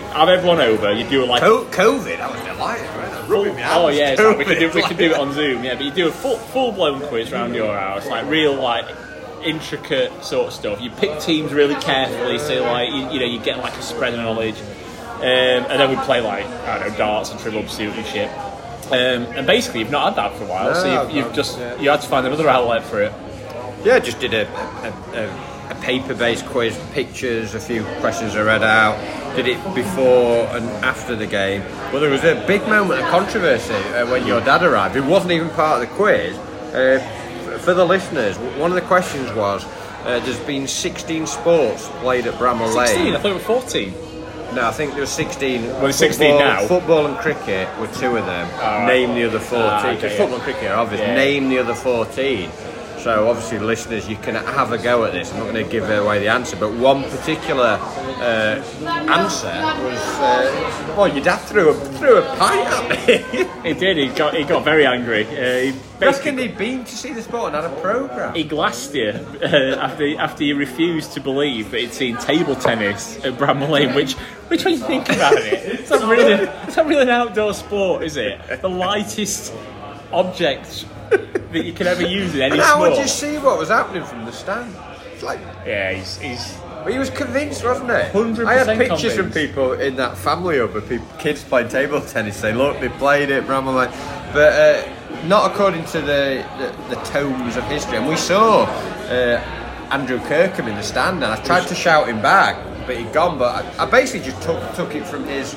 Have everyone over. You do like Co- COVID, I was delighted. Right? Rubbing me out. Oh yeah, we could do we could do it on Zoom. Yeah, but you do a full full blown quiz around your house, like real like intricate sort of stuff. You pick teams really carefully, so like you, you know you get like a spread of knowledge, um, and then we play like I don't know darts and trivial pursuit and shit. Um, and basically, you've not had that for a while, so you've, you've just yeah. you had to find another outlet for it. Yeah, just did a, a, a, a paper-based quiz, pictures, a few questions I read out. Did it before and after the game. Well, there was a big moment of controversy uh, when your dad arrived. It wasn't even part of the quiz. Uh, for the listeners, one of the questions was. Uh, there's been 16 sports played at Bramall Lane. Sixteen, I thought it was fourteen. No, I think there was 16. Well, there's 16 now. Football and cricket were two of them. right. Name the other 14. Ah, okay, yeah. football and cricket are obvious. Yeah. Name the other 14. So obviously, listeners, you can have a go at this. I'm not going to give away the answer, but one particular uh, answer was, uh, well, your dad threw a threw a pint at me. He did. He got he got very angry. Uh, he Reckon basically he'd been to see the sport and had a program. he glassed you uh, after after you refused to believe that he'd seen table tennis at Bramall Lane. Which, which when you think about it, it's not really it's not really an outdoor sport, is it? The lightest object that you can ever use in any And I would just see what was happening from the stand. It's like Yeah, he's, he's But he was convinced, wasn't he? 100% I had pictures from people in that family hub of people, kids playing table tennis saying, look, they played it, Bramall Lane. But uh, not according to the, the, the tomes of history. And we saw uh, Andrew Kirkham in the stand, and I tried to shout him back, but he'd gone. But I, I basically just took, took it from his,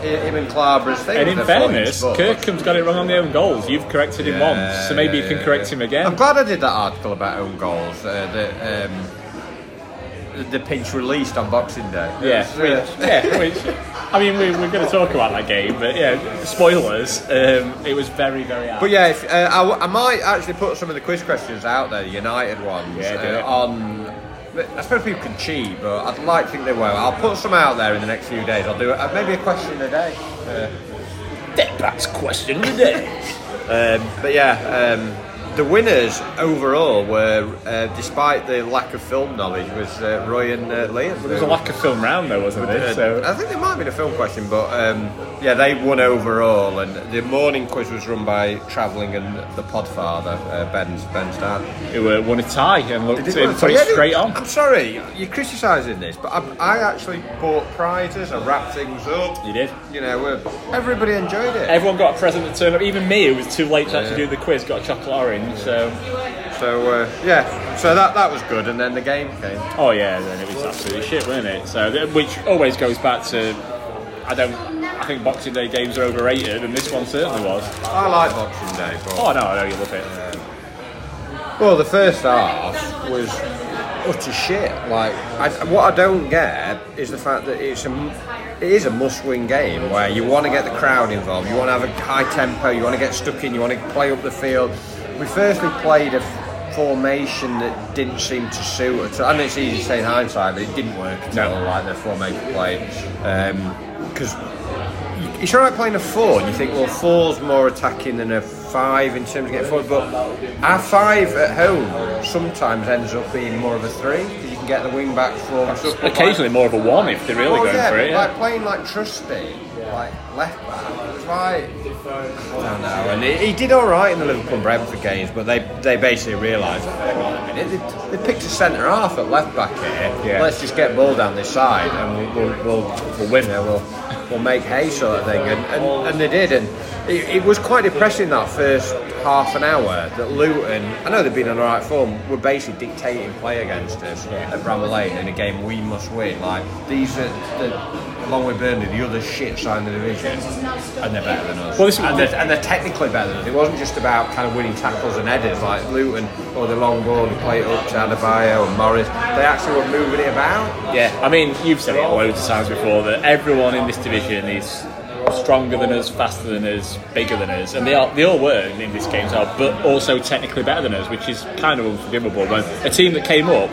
him and and in fairness. Kirkham's got it wrong on the own goals. You've corrected him Yeah, once, so maybe you can correct him again. I'm glad I did that article about own goals. Uh, that um, the pinch released on Boxing Day. Yeah, was, uh, which, yeah. Which, I mean, we, we're going to talk about that game, but yeah, spoilers. Um, it was very, very hard. But yeah, if, uh, I, I might actually put some of the quiz questions out there, the United ones, Yeah, uh, on. I suppose people can cheat, but I'd like to think they will. I'll put some out there in the next few days. I'll do uh, maybe a question a day. Uh, Deadbat's question today. um, but yeah, um, the winners overall were, uh, despite the lack of film knowledge, was uh, Roy and uh, Liam. There was a lack of film round though, wasn't there? Uh, So I think there might have been a film question, but um, yeah, they won overall. And the morning quiz was run by Travelling and the Podfather, uh, Ben's Ben's dad. who uh, won a tie and looked put Yeah, it straight on. I'm sorry, you're criticising this, but I, I actually bought prizes. I wrapped things up. You did. You know, uh, everybody enjoyed it. Everyone got a present to turn up. Even me, who was too late to actually do the quiz, got a chocolate orange. So, So uh, yeah, so that that was good. And then the game came. oh yeah, then it was absolutely shit, wasn't it? So, which always goes back to, I don't, I think Boxing Day games are overrated, and this one certainly was. I like Boxing Day, but Oh no, I know you love it. Well, the first half was utter shit. Like, I, what I don't get is the fact that it's a it is a must-win game where you want to get the crowd involved, you want to have a high tempo, you want to get stuck in, you want to play up the field. We firstly played a formation that didn't seem to suit at all. I know it's easy to say in hindsight, but it didn't work at No. all, like the formation played. Because um, it's alright playing a four, and you think, well, four's more attacking than a five in terms of getting forward, but our five at home sometimes ends up being more of a three, because you can get the wing backs like- Occasionally more of a one if they're really well, going yeah, for it. Yeah. Like playing like Trusty, like left back, it was like don't know. And he, he did all right in the Liverpool and Brentford games, but they they basically realised, hang on a minute, they, they picked a centre half at left back here. Yeah. Let's just get ball down this side and we'll we'll, we'll, we'll win it. We'll we'll make hay sort of thing, and and, and they did. And it, it was quite depressing that first half an hour that Luton, I know they've been on the right form, were basically dictating play against us at Bramall Lane in a game we must win. Like these are the, along with Burnley, the other shit side in the division, and they're better than us. Well, this- and, they're, and they're technically better than us. It wasn't just about kind of winning tackles and headers like Luton or the long ball and play it up to Adebayo and Morris. They actually were moving it about. Yeah, I mean, you've said it loads of times before that everyone in this division is stronger than us, faster than us, bigger than us, and they all they all were in this game, so, but also technically better than us, which is kind of unforgivable. When a team that came up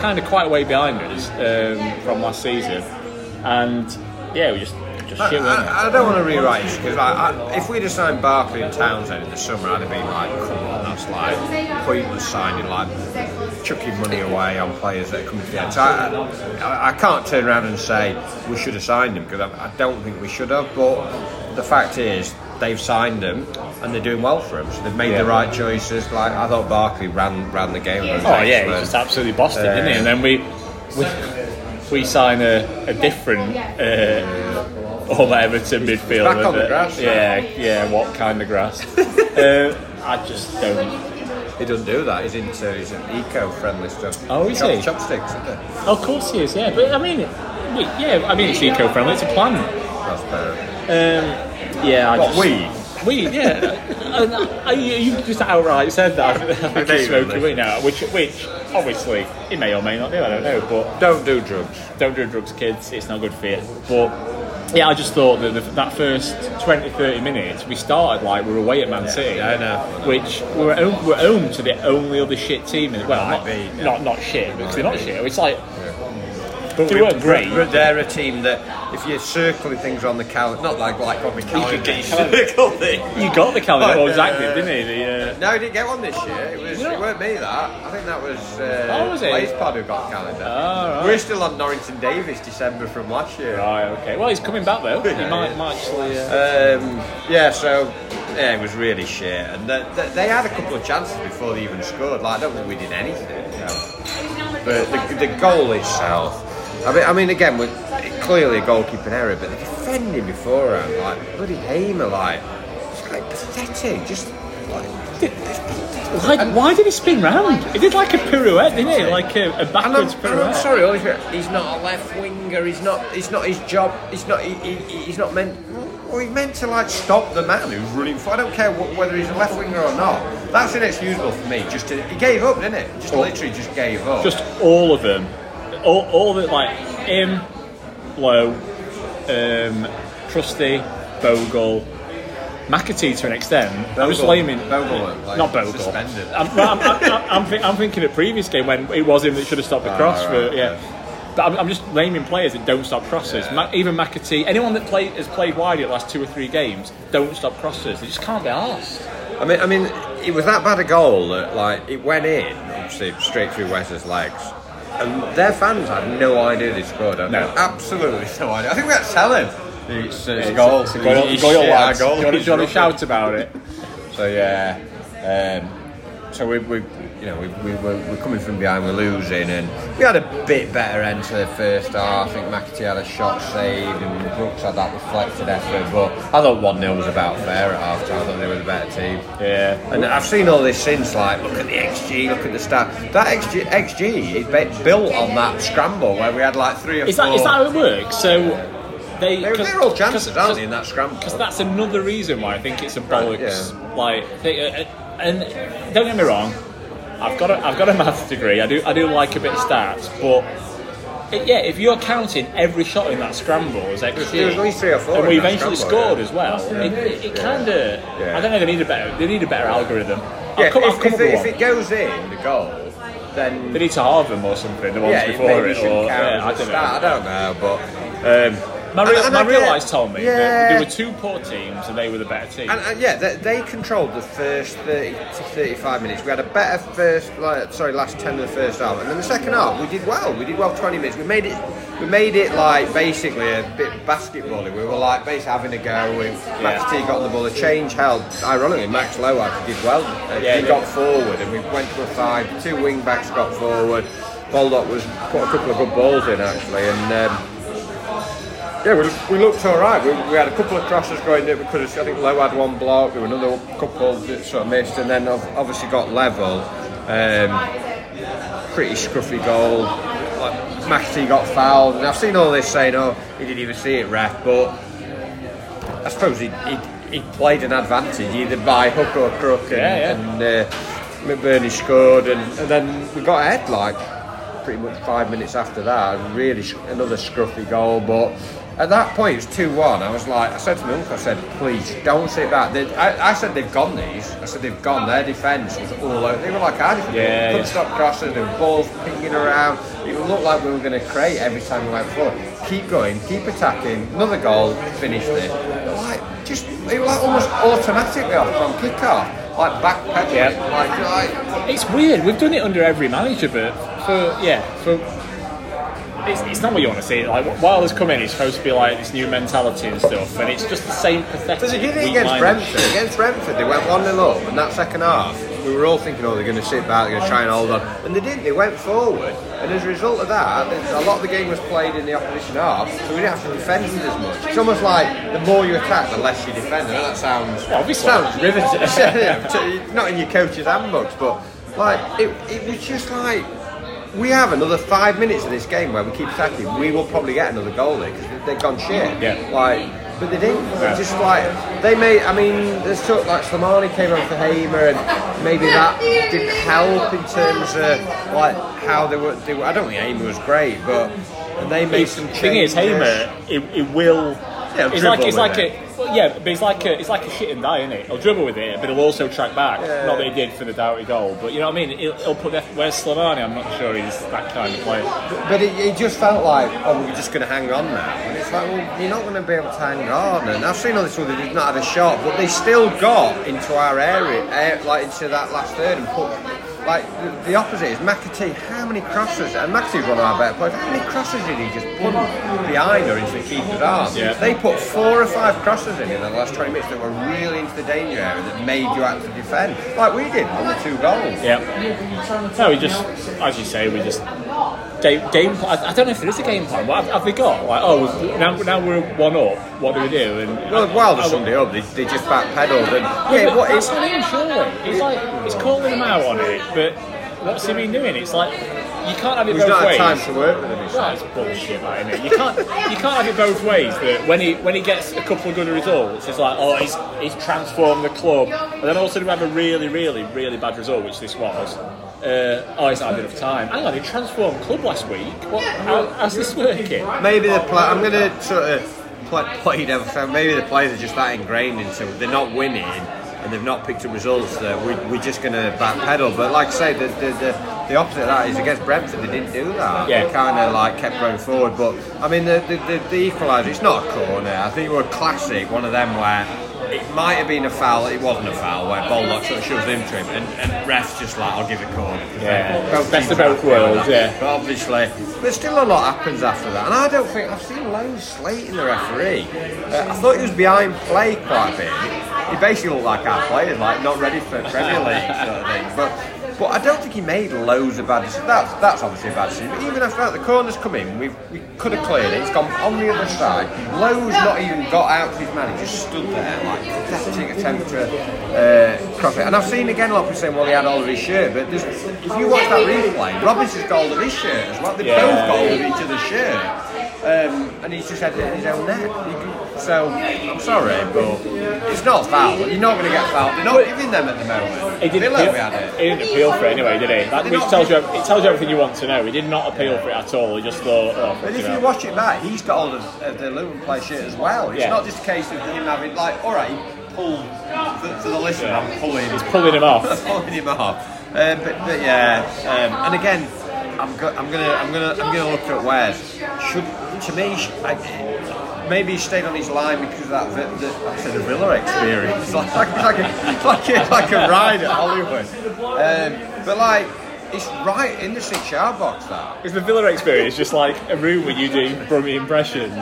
kind of quite a way behind us um, from last season, and yeah, we just just I, shit. I, I don't want to rewrite this because like, if we'd have signed Barkley and Townsend in the summer, I'd have been like, come on, that's like pointless signing, like chucking money away on players that are coming to the end. So I, I, I can't turn around and say we should have signed them because I, I don't think we should have. But the fact is, they've signed them and they're doing well for them. So they've made Yeah. the right choices. Like I thought Barkley ran ran the game. and Oh yeah, excellent. he's just absolutely bossed it, didn't he? And then we we, we sign a, a different uh, all Everton midfielder. back on the grass. Yeah, yeah. What kind of grass? uh, I just don't. He doesn't do that. He's into he's an eco-friendly stuff. Oh, is Chop- he? Chopsticks, isn't it? Of course he is. Yeah, but I mean, we, yeah. I mean, it's eco-friendly. It's a plant. That's fair. Um, yeah. I What, just, weed? Weed, yeah. and I, you you just outright said that. I think he's smoking would. weed now, which, which obviously he may or may not do. I don't know, but Don't do drugs. don't do drugs, kids. It's not good for you. But yeah, I just thought that the, that first 20, 30 minutes, we started like we were away at Man City. yeah, I know. Which we were home, we we're home to the only other shit team. In, well, Might not, be, yeah. not not shit because they're not shit. It's like But They weren't great. But they're a team that, if you're circling things on the calendar, not like like on the calendar, you calendar. circle things. you got the calendar. Oh, exactly, yeah. didn't he? The, uh, No, he didn't get one this year. It was. It weren't me that. I think that was. Uh, Oh, was it? Blaze Pod who got the calendar. Oh, right. We're still on Norrington-Davies December from last year. right, okay. Well, he's coming back though. He might, yeah. might actually. Uh, Um, yeah, so yeah, it was really shit, and the, the, they had a couple of chances before they even scored. Like I don't think we did anything. You know. But the, the goal itself, I mean, I mean, again, with clearly a goalkeeping error, but the defending beforehand, like bloody Hamer, like it's like pathetic. Just like why, why did he spin round? He did like a pirouette, didn't he? Like a, a And I'm, backwards and I'm pirouette. sorry, Holyfield, he's not a left winger. He's not. It's not his job. He's not. He, he, he's not meant. Well, he's meant to like stop the man who's running. For, I don't care wh- whether he's a left winger or not. That's inexcusable for me. Just to, he gave up, didn't it? Just literally just gave up. Just all of them. All, all the like him, Lowe, um, Trusty, Bogle, McAtee to an extent. I'm just Bogle- blaming. Bogle weren't Bogle. suspended. I'm, I'm, I'm, I'm, I'm, I'm thinking of previous game when it was him that should have stopped the cross. right, for, yeah. But I'm, just naming players that don't stop crosses. Ma- even McAtee, anyone that play, has played wide the last two or three games, don't stop crosses. They just can't be asked. I mean, I mean, it was that bad a goal that like it went in, obviously straight through Wes's legs. And their fans had no idea they scored. No. no, absolutely no idea. I think we had to tell him. It's, it's a goal. It's a goal, He's goal, shit, our lads. goal. Do you want to- He's do you want to rubbish. shout about it? So yeah, um, so we, we, you know, we, we were we're coming from behind, we're losing, and we had a bit better end to the first half. I think McAtee had a shot saved, and Brooks had that reflected effort. But I thought one 0 was about fair at half time. I thought they were the better team. Yeah. And I've seen all this since, like, look at the XG, look at the stat. That XG, XG is built on that scramble where we had like three or Is four. that, is that how it works? So they they're, they're all chances, cause- aren't cause- they, in that scramble? Because that's another reason why I think it's a bollocks. yeah. Like, they, uh, and don't get me wrong, I've got a, I've got a maths degree. I do I do like a bit of stats, but it, yeah, if you're counting every shot in that scramble as XG, There was at least three or four and we eventually scramble, scored yeah. as well, it, it, it kind of Yeah. I don't know. They need a better they need a better algorithm. Yeah, come, if, if, if it goes in, the goal, then They need to halve them or something. The ones yeah, before maybe it. Or, count yeah, I don't know. I don't know, but um, My, real, and my real eyes told me yeah. that there were two poor teams and they were the better team. And, and yeah, they, they controlled the first 30 to 35 minutes. We had a better first, like, sorry, last 10 of the first half, and then the second half we did well. We did well 20 minutes. We made it, we made it like basically a bit basketbally. We were like basically having a go. We, McAtee got on the ball. The change held. Ironically, Max Lowe did well. Uh, Yeah, he yeah. got forward, and we went to a five. Two wing backs got forward. Baldock was put a couple of good balls in actually, and. Um, yeah, we, we looked all right. We, we had a couple of crosses going there we could. I think Lowe had one block. There were another couple that sort of missed, and then obviously got level. Um, pretty scruffy goal. Like got fouled, and I've seen all this saying, "Oh, he didn't even see it, ref." But I suppose he he, he played an advantage either by hook or crook, and, Yeah, yeah. and uh, McBurnie scored, and, and then we got ahead like pretty much five minutes after that. Really, another scruffy goal, but. At that point, it's 2 1. I was like, I said to my uncle, I said, please don't sit back. They, I, I said, they've gone these. I said, they've gone. Their defence was all over. They were like our defence. Yeah, couldn't yeah. stop crossing, there were balls pinging around. It looked like we were going to create every time we went forward. Keep going, keep attacking. Another goal, finished it. Like, just, it was like almost automatically off from kick off. Like backpedaling. Yeah. Like, like, It's weird. We've done it under every manager, but for yeah, for it's, it's not what you want to see. Like while has come in, it's supposed to be like this new mentality and stuff, and it's just the same pathetic. But they did it against Brentford. Against Brentford, they went 1 0 up, and that second half, we were all thinking, oh, they're going to sit back, they're going to try and hold on. And they didn't, they went forward. And as a result of that, a lot of the game was played in the opposition half, so we didn't have to defend as much. It's almost like the more you attack, the less you defend. And that sounds, Obviously. sounds riveting. Not in your coach's handbooks, but like, it, it was just like. We have another five minutes of this game where we keep attacking. We will probably get another goal there because they've gone shit. Yeah. Like, but they didn't. Yeah. Just like they made. I mean, there's sort like Slimane came on for Hamer, and maybe that didn't help in terms of like how they were. They were I don't think Hamer was great, but and they made some The changes. thing is, Hamer, it, it will. Yeah, it's like it's like it. a well, yeah, but it's like a it's like a shit and die, isn't it? He'll dribble with it, but he'll also track back. Yeah. Not that he did for the Doughty goal, but you know what I mean. He'll, he'll put that. Where's Slimane? I'm not sure he's that kind of player. But it, it just felt like, oh, we're just going to hang on now. And it's like, well, you're not going to be able to hang on. And I've seen all this other, they've not had a shot, but they still got into our area, eh, like into that last third and put. Like the, the opposite is McAtee. How many crosses? And McAtee's one of our better players. How many crosses did he just put behind or into the keeper's arms? Yeah. They put four or five crosses in in the last 20 minutes that were really into the danger area that made you have to defend, like we did on the two goals. Yeah. No, we just, as you say, we just game. game I, I don't know if there is a game plan. What have, have they got? Like, oh, now now we're one up. What do we do? And Well, while the I- oh, Sunday up, they, they just backpedaled and Yeah, yeah, what that's is him, surely. It's like it's calling them out on it, but what's he been doing? It's like you can't have it He's both not had ways. time to work with him. he said. Right, it's bullshit, isn't it? You can't, you can't have it both ways. That when he when he gets a couple of good results, it's like, oh, he's he's transformed the club, and then also we have a really, really, really bad result, which this was. Uh, oh, he's not had enough time. Hang on, he transformed club last week. What? How, how's this working? Maybe the play. I'm going to sort of play, play. So maybe the players are just that ingrained into they're not winning and they've not picked up results. That we, we're just going to backpedal. But like I say, the, the, the, the opposite of that is against Brentford. They didn't do that. Yeah. They kind of like kept going forward. But I mean, the the, the, the equaliser. It's not a corner. I think it was a classic. One of them where. It might have been a foul, it wasn't a foul, where Bollock sort of shoves him to him, and, and ref's just like, I'll give it corner. Yeah. Both Best of both are happy with worlds, yeah. But obviously, but still a lot happens after that. And I don't think I've seen loads slating the referee. Uh, I thought he was behind play quite a bit. He basically looked like our players, like not ready for Premier League sort of thing. But but I don't think he made loads of bad decisions. That's that's obviously a bad decision. But even after that, the corner's come in. We we could have cleared it. It's gone on the other side. Lowe's not even got out to his man. He just stood there like pathetic attempt to uh, cross it. And I've seen again a lot of people saying, well, he had all of his shirt. But if you watch that replay, Robinson's got all of his shirt as well. They Yeah. both got all of each other's shirt. Um, and he's just had it in his own net. He- So I'm sorry, but it's not foul. You're not going to get fouled. They're not giving them at the moment. He didn't, appeal, it. he didn't appeal for it anyway, did he? That, Did which tells you it tells you everything you want to know. He did not appeal for it at all. He just thought, oh, But you if know. you watch it back, he's got all of, of the Luton play shit as well. It's Yeah. not just a case of him having like, all right, he pulled for, for the listener. I'm pulling. He's pulling him off. pulling him off. Um, but, but yeah, um, and again, I'm, go- I'm gonna I'm gonna I'm gonna look at where Should to me, I, maybe he stayed on his line because of that the, I said the Villa experience. It's like, like, like, a, like, a, like a ride at Hollywood. Um, but like. It's right in the six yard box that. Is the Villa experience just like a room where you do Brummy impressions?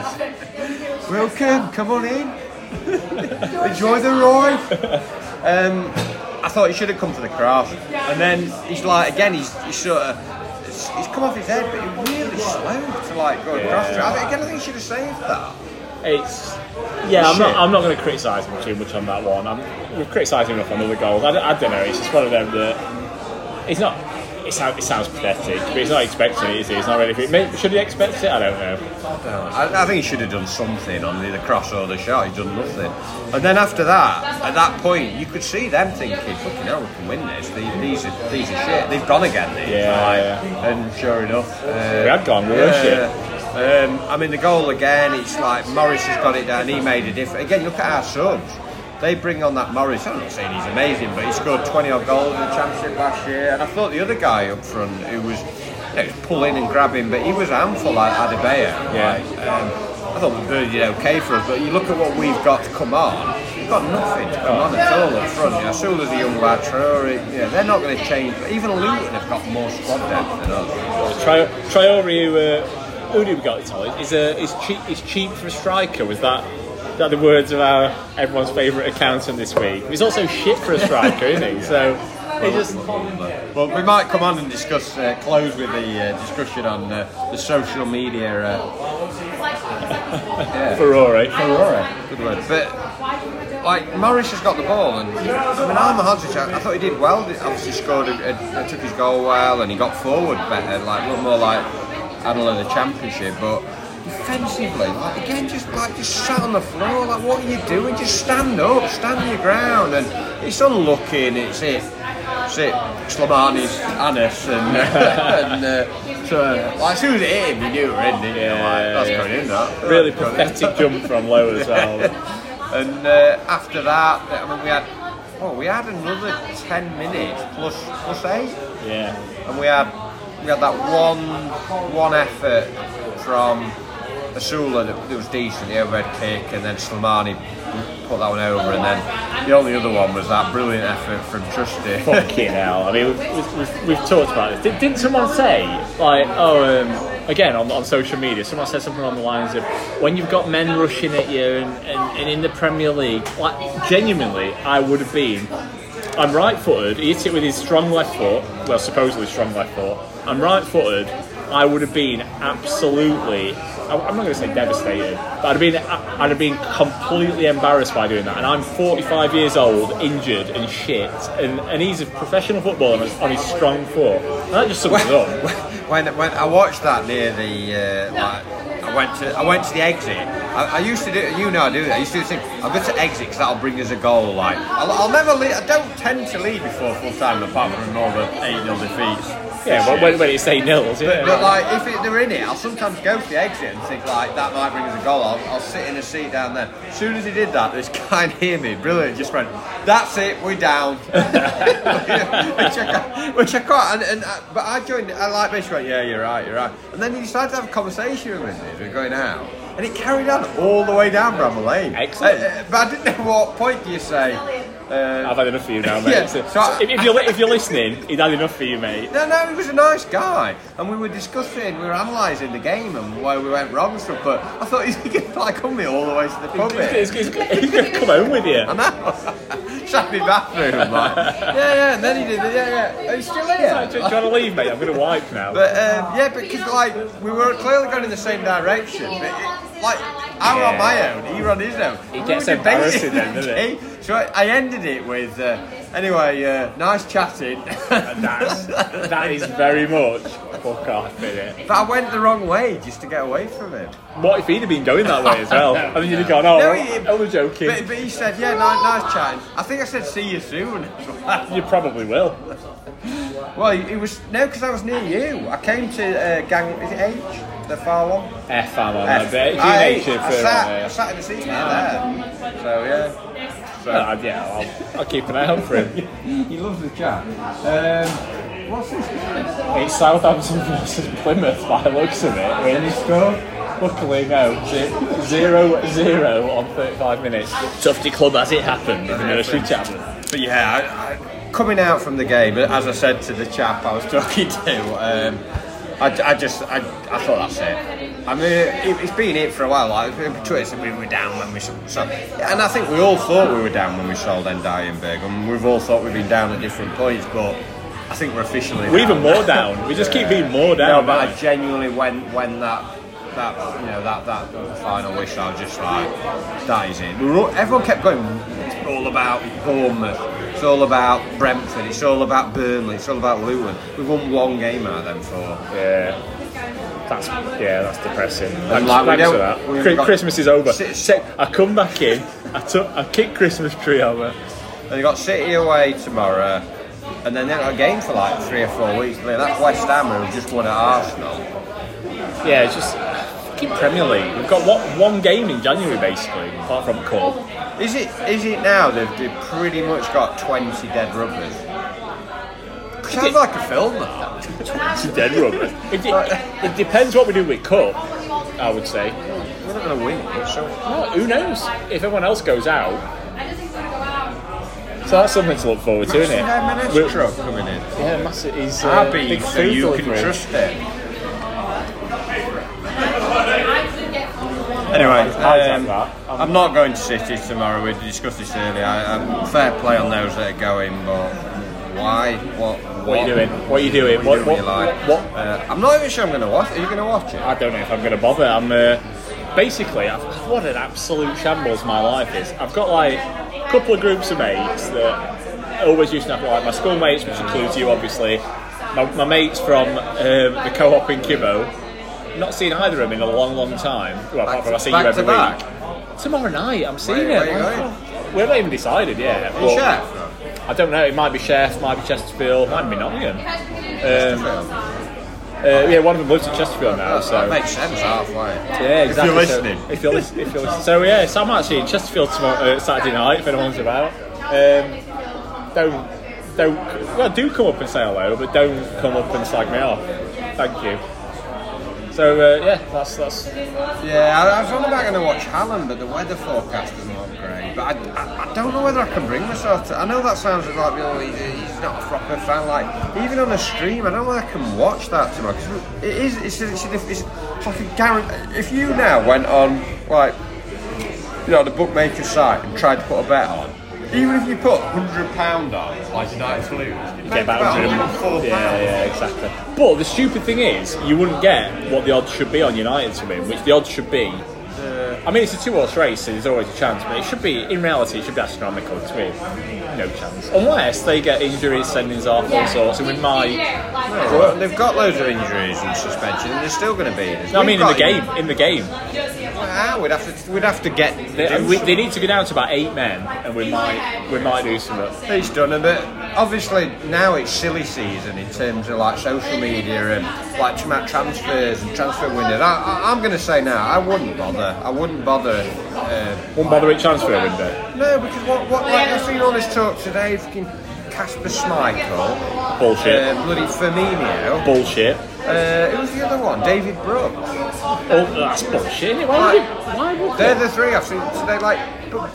Welcome, come on in. Enjoy the ride. Um, I thought he should have come to the craft. and then he's like again. He's, he's sort of he's come off his head, but he really slow to like go across. Yeah. I think, again, I think he should have saved that. It's yeah. I'm not. I'm not going to criticise him too much on that one. I'm, we've criticised him enough on other goals. I, don't- I don't know. It's just one of them that it's not. It sounds, it sounds pathetic, but he's not expecting it, is he? He's not ready for it. Maybe, should he expect it? I don't know. I, I think he should have done something on the cross or the shot. He's done nothing. And then after that, at that point, you could see them thinking, "Fucking hell, we can win this. These, these are these are shit. They've gone again." These, Yeah, like, yeah. And sure enough, uh, We had gone, we were shit. Um, I mean, the goal again. It's like Morris has got it down. He made a difference. Again, look at our subs. They bring on that Morris. I'm not saying he's amazing, but he scored 20 odd goals in the championship last year. And I thought the other guy up front, who was, you know, was pulling and grabbing, but he was a handful like Adebayo. Yeah. Like, um, I thought Bird did okay for us, but you look at what we've got to come on. We've got nothing to come on at all up front. You know, Sula's a young lad, Traore, you know, they're not going to change. But even Luton have got more squad depth than us. Tri- Traore, who, uh, who do we got? Is uh, is cheap? Is cheap for a striker? Was that? That the words of our everyone's favourite accountant this week. He's also shit for a striker, isn't he? So he just Well, we might come on and discuss, uh, close with the uh, discussion on uh, the social media. Uh, yeah. Ferrari. Aurora. Good word. But like Morris has got the ball, and I mean Ahmedhodzic, I, I thought he did well. He Obviously scored, a, a, took his goal well, and he got forward better, like looked more like of the Championship. But defensively, like again, just like just sat on the floor. Like what are you doing? Just stand up, stand your ground, and it's unlucky, and it's it. It's it. Slimane's Anis, and, and uh, so uh, like, as soon as it hit him, you knew it were in. didn't you? Yeah, like, that's yeah. going in. That Really That's pathetic jump from Lowe as well. And uh, after that, I mean, we had, well, we had another ten minutes plus plus eight, Yeah. and we had we had that one one effort from Osula that, that was decent, the overhead kick, and then Slimane put that one over, and then the only other one was that brilliant effort from Trusty. Fucking hell. I mean, we've, we've, we've, we've talked about this. Did, didn't someone say, like, oh, um, again, on, on social media, someone said something on the lines of, when you've got men rushing at you and, and, and in the Premier League, like, genuinely, I would have been. I'm right footed, he hit it with his strong left foot, well, supposedly strong left foot. I'm right footed, I would have been absolutely. I'm not going to say devastated, but I'd have been I'd have been completely embarrassed by doing that. And I'm 45 years old, injured and shit, and, and he's a professional footballer on his, strong foot. And that just sums it up. when, when I watched that near the uh, like, I went to I went to the exit. I, I used to do you know I do that. I used to think I'll go to exit because that'll bring us a goal. Like I'll, I'll never lead. I don't tend to leave before full time apart from all the eight 0 defeats. Yeah, but when, when it's 8 nils, But, but like if it, they're in it, I'll sometimes go to the exit and think like that might bring us a goal. I'll, I'll sit in a seat down there. As soon as he did that, this guy near me, brilliant, just went, "That's it, we're down." which, I, can't- which I can't. And, and uh, but I joined. I like basically went, "Yeah, you're right, you're right." And then he decided to have a conversation with me as We're going out, and it carried on all the way down Bramall Lane. Excellent. Uh, uh, but I didn't know what point do you say. Uh, I've had enough of you now, mate. Yeah, So- so I- if, if you're, if you're listening, he'd had enough for you, mate. No, no, he was a nice guy, and we were discussing, we were analysing the game and where we went wrong and stuff. But I thought he's going to like come me all the way to the pub. He's, he's, he's, he's going to come home with you. I know. In bathroom, like, yeah, yeah, and then he did it, yeah, yeah. Are you still Do you here? want to leave, mate? I'm going to wipe now. But um, yeah, because like we were clearly going in the same direction. But it, like I'm on my own, you're on his own. It We gets were debating embarrassing then, doesn't it? So I, I ended it with, uh, anyway, uh, nice chatting. That's, that is very much fuck off, isn't it? but I went the wrong way just to get away from him. What if he'd have been going that way as well? I mean, you'd have gone, oh, No, well, he- I was joking. But, but he said, yeah, nice, nice chatting. I think I said, see you soon. You probably will. well, it was, no, because I was near you. I came to uh, Gang, is it H? The far one? F, I'm on F. that bit. I, G&H I, if, uh, sat. I sat in the seat near there. So, yeah. So, Uh, yeah, I'll, I'll keep an eye out for him. he loves the chat. Um, what's this? It's Southampton versus Plymouth by the looks of it. Any score? Luckily, no. Ze- Zero, zero on 35 minutes. Tufty Club as it happened in the nursery chapel. But yeah, I, I, coming out from the game, as I said to the chap I was talking to, um, I, I just, I, I thought that's it. I mean, it, it's been it for a while. Like Twitter said we were down when we sold, and I think we all thought we were down when we sold Ndiaye and Berge, and we've all thought we've been down at different points, but I think we're officially. We're down. even more down. We just keep being more No, down. but I genuinely when when that that you know that that final wish I was just like that is it. We were all, everyone kept going. It's all about Bournemouth. It's all about Brentford. It's all about Burnley. It's all about Luton. We've won one game out of them four. Yeah. That's yeah, that's depressing. Thanks, like, thanks for that. we've got- Christmas is over. I come back in. I took. I kicked Christmas tree over. And they got City away tomorrow, and then they've got a game for like three or four weeks. I mean, that's West Ham who just won at Arsenal. Yeah, it's just fucking Premier League. We've got what one game in January basically, apart from Cup. Is it is it now? They've, they've pretty much got twenty dead rubbers. Sounds like a film that. Dead rubber. It, de- it depends what we do with Cup. I would say. We're not going to win it, so. Well, who knows? If everyone else goes out. So that's something to look forward to, isn't it? Truck coming in. Yeah, massive. He's uh, Happy big so food you can delivery. trust it. Anyway, um. I'm not going to City tomorrow. We discussed this earlier. I, I'm fair play on those that are going, but why? What? What are you doing? What are you doing? What, What- are doing with what- your what- Uh, I'm not even sure I'm going to watch. Are you going to watch it? I don't know if I'm going to bother. I'm uh, basically I've, what an absolute shambles my life is. I've got like a couple of groups of mates that always used to have like my school mates, which includes you, obviously. My, my mates from um, the co-op in Kibo. Not seen either of them in a long, long time. Well, apart from I see you every to back? week. Tomorrow night, I'm seeing Where- it. where you Like, We haven't even decided yet. Are you but- chef? I don't know. It might be Chef, might be Chesterfield, might be Nottingham. Um, uh, yeah, one of them lives in Chesterfield now. So That makes sense halfway. yeah, exactly. you're So- listening. if you're listening, if you're listening. So yeah, so I'm actually in Chesterfield tomorrow, uh, Saturday night. If anyone's about, um, don't don't well do come up and say hello, but don't come up and slag me off. Thank you. So uh, yeah, that's that's Yeah, I, I was only about going to watch Hallam, but the weather forecast is not great. But I, I, I don't know whether I can bring myself to. I know that sounds like he- he's not a proper fan. Like even on a stream, I don't know whether I can watch that tomorrow because it is. It's, a, it's, a, it's like a guarantee. If you now went on like you know the bookmaker site and tried to put a bet on. Even if you put hundred pound on, like United to lose, you get about 100 £104. Yeah, yeah, exactly. But the stupid thing is, you wouldn't get what the odds should be on United to win, which the odds should be. I mean, it's a two-horse race, so there's always a chance, but it should be, in reality, it should be astronomical to win. No chance. Unless they get injuries, sendings off, all sorts, and we might. Well, they've got loads of injuries and suspension, and they're still going to be. No, I mean, in the game. In the game. Ah, we'd have to, we'd have to get. They, we, they need to go down to about eight men, and we might, we might do something. He's done a bit. Obviously, now it's silly season in terms of like social media and like tra- transfers and transfer windows. I, I'm going to say now, I wouldn't bother. I wouldn't bother. Uh, Won't bother with transfer window. no, because what, what like I've seen all this talk today, fucking Kasper Schmeichel, Bullshit. uh, bloody Firmino. Bullshit. Uh, who was the other one? David Brooks. Oh, that's bullshit. Why would, you, why would They're they? the three I've seen today. Like, but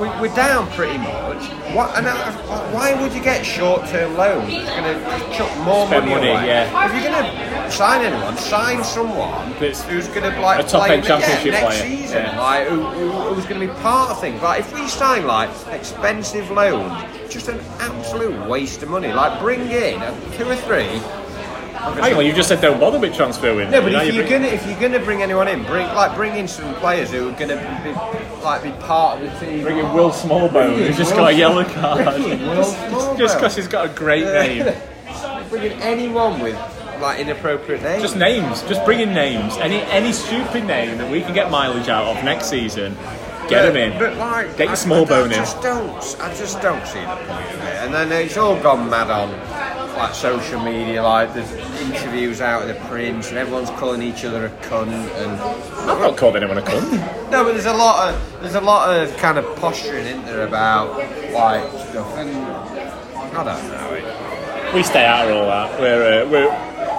we, we're down pretty much. What? And I, why would you get short-term loans? It's going to chuck more Spend money, money, yeah. If you're going to sign anyone, sign someone That's who's going to like a top-end play championship yeah, next player. season. Yeah. Like, who, who, who's going to be part of things? Like, if we sign like expensive loans, just an absolute waste of money. Like, bring in two or three Hang on, you just said don't bother with transfer window. No, but Now if you you're bring- gonna if you're gonna bring anyone in, bring like bring in some players who are gonna be like be part of the team. Bring in Will Smallbone, who's just Will- got a yellow card. Bring in Will just because he's got a great name. Bring in anyone with like inappropriate names. Just names. Just bring in names. Any any stupid name that we can get mileage out of next season. Get him in. But like, Get your I- small I, bone I in. just don't. I just don't see the point of it. And then it's all gone mad on like social media. Like there's interviews out of the Prince, and everyone's calling each other a cunt. And I've not called anyone a cunt. no, but there's a lot of there's a lot of kind of posturing in there about like stuff. And I don't know. It, We stay out of all that. We're uh, we're.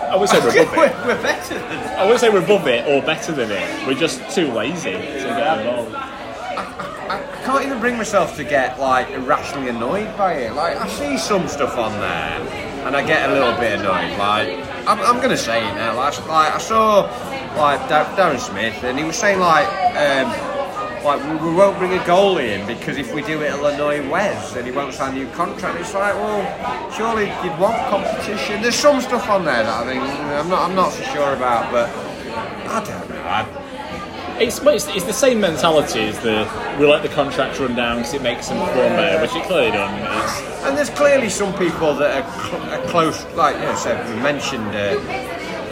I would say we're above it. we're, better than. It. I wouldn't say we're above it or better than it. We're just too lazy to get involved. I I can't even bring myself to get like irrationally annoyed by it. Like I see some stuff on there, and I get a little bit annoyed. Like I'm, I'm gonna say it now. Like, like I saw like Dar- Darren Smith, and he was saying like. Um, like we, we won't bring a goalie in because if we do it'll annoy Wes and he won't sign a new contract. It's like, well, surely you'd want competition. There's some stuff on there that I think I'm not I'm not so sure about, but I don't know. I, It's, it's, it's the same mentality as the we let the contract run down because it makes them perform better, which it clearly doesn't. And there's clearly some people that are, cl- are close, like you know, so we mentioned uh,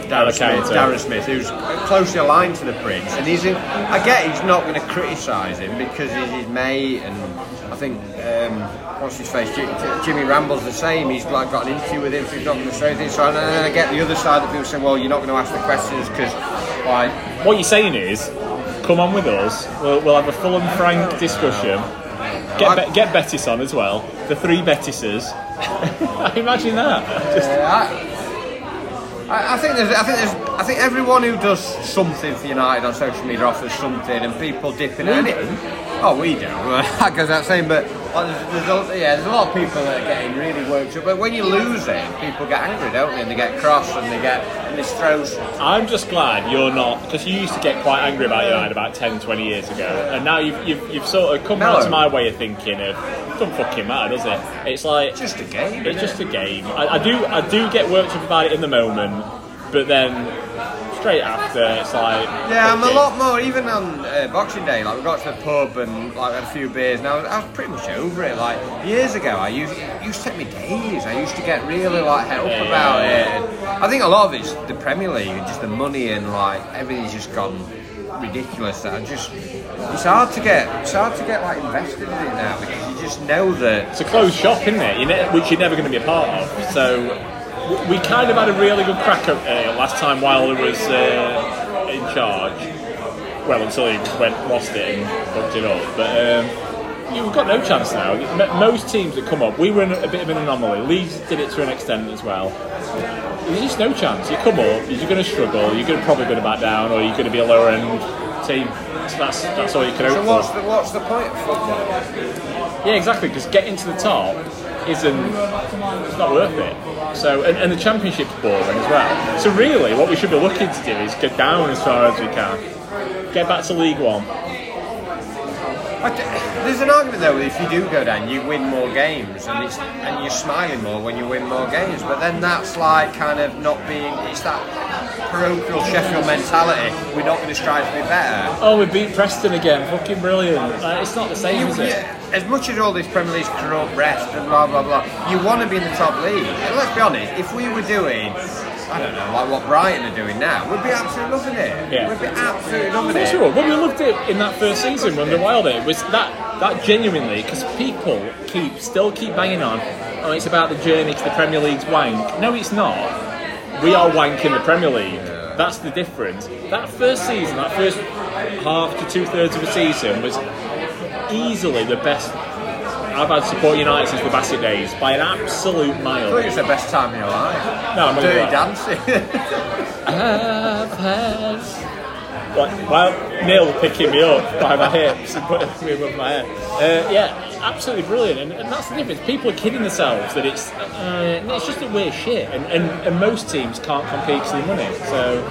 Darren, Smith, Darren Smith, who's closely aligned to the Prince, and he's. In, I get he's not going to criticise him because he's his mate, and I think um, what's his face, Jim- Jimmy Ramble's the same. He's like got an interview with him, so he's not going to say anything. So and then I get the other side of people saying, well, you're not going to ask the questions because, like, what you're saying is, come on with us. We'll, we'll have a full and frank discussion. Get Be- get Betis on as well. The three Betises. Imagine that. Just, I, I I think there's, I think there's, I think everyone who does something for United on social media offers something, and people dipping in it. Oh, we do. That goes without saying, but like, there's, there's a, yeah, there's a lot of people that are getting really worked up. But when you lose it, people get angry, don't they? And they get cross, and they get, and this throws. I'm just glad you're not, because you used to get quite angry about your United about 10, 20 years ago, and now you've, you've, you've sort of come Mellow. round to my way of thinking of, it doesn't fucking matter, does it? It's like, It's just a game. It's just a game. I, I do I do get worked up about it in the moment, but then straight after it's like Yeah, I'm a lot more. Even on uh, Boxing Day, like we got to the pub and like had a few beers. Now I was pretty much over it. Like years ago, I used it used to take me days. I used to get really like het up Yeah, about yeah, it. And I think a lot of it's the Premier League and just the money and like everything's just gone ridiculous. That I just it's hard to get it's hard to get like invested in it now because you just know that It's a closed shop, isn't it? Ne- which you're never going to be a part of. So we kind of had a really good crack at uh, last time while he was uh, in charge. Well, until he went lost it and fucked it up. But um, yeah, we've got no chance now. Most teams that come up, we were in a bit of an anomaly. Leeds did it to an extent as well. There's just no chance. You come up, you're going to struggle. You're going to probably going to back down, or you're going to be a lower end team. So that's that's all you can hope so for. what's the what's the point of football? Yeah, exactly. Because getting to the top isn't it's not worth it. So and, and the championship's boring as well. So really, what we should be looking to do is get down as far as we can. Get back to League One. D- There's an argument though that if you do go down, you win more games, and it's and you're smiling more when you win more games. But then that's like kind of not being. It's that parochial Sheffield mentality. We're not going to strive to be better. Oh, we beat Preston again. Fucking brilliant. Uh, it's not the same, You, is it? yeah, as much as all this Premier League's corrupt rest and blah blah blah, you want to be in the top league. And let's be honest, if we were doing, I don't know, like what Brighton are doing now, we'd be absolutely loving it. Yeah. We'd be absolutely loving it. sure. Well, we loved it in that first season under Wilder. Was that that genuinely because people keep still keep banging on. Oh, it's about the journey to the Premier League's wank. No, it's not. We are wank in the Premier League. That's the difference. That first season, that first half to two thirds of a season was easily the best I've had support United since the Bassett days by an absolute mile. thought it was the best time of your life. No, I'm not Dirty gonna dancing. I've had. Like, while Neil picking me up by my hips and putting me above my head. Uh, yeah, absolutely brilliant. And, and that's the difference. People are kidding themselves that it's uh, it's just a we're shit. And, and, and most teams can't compete for the money. So,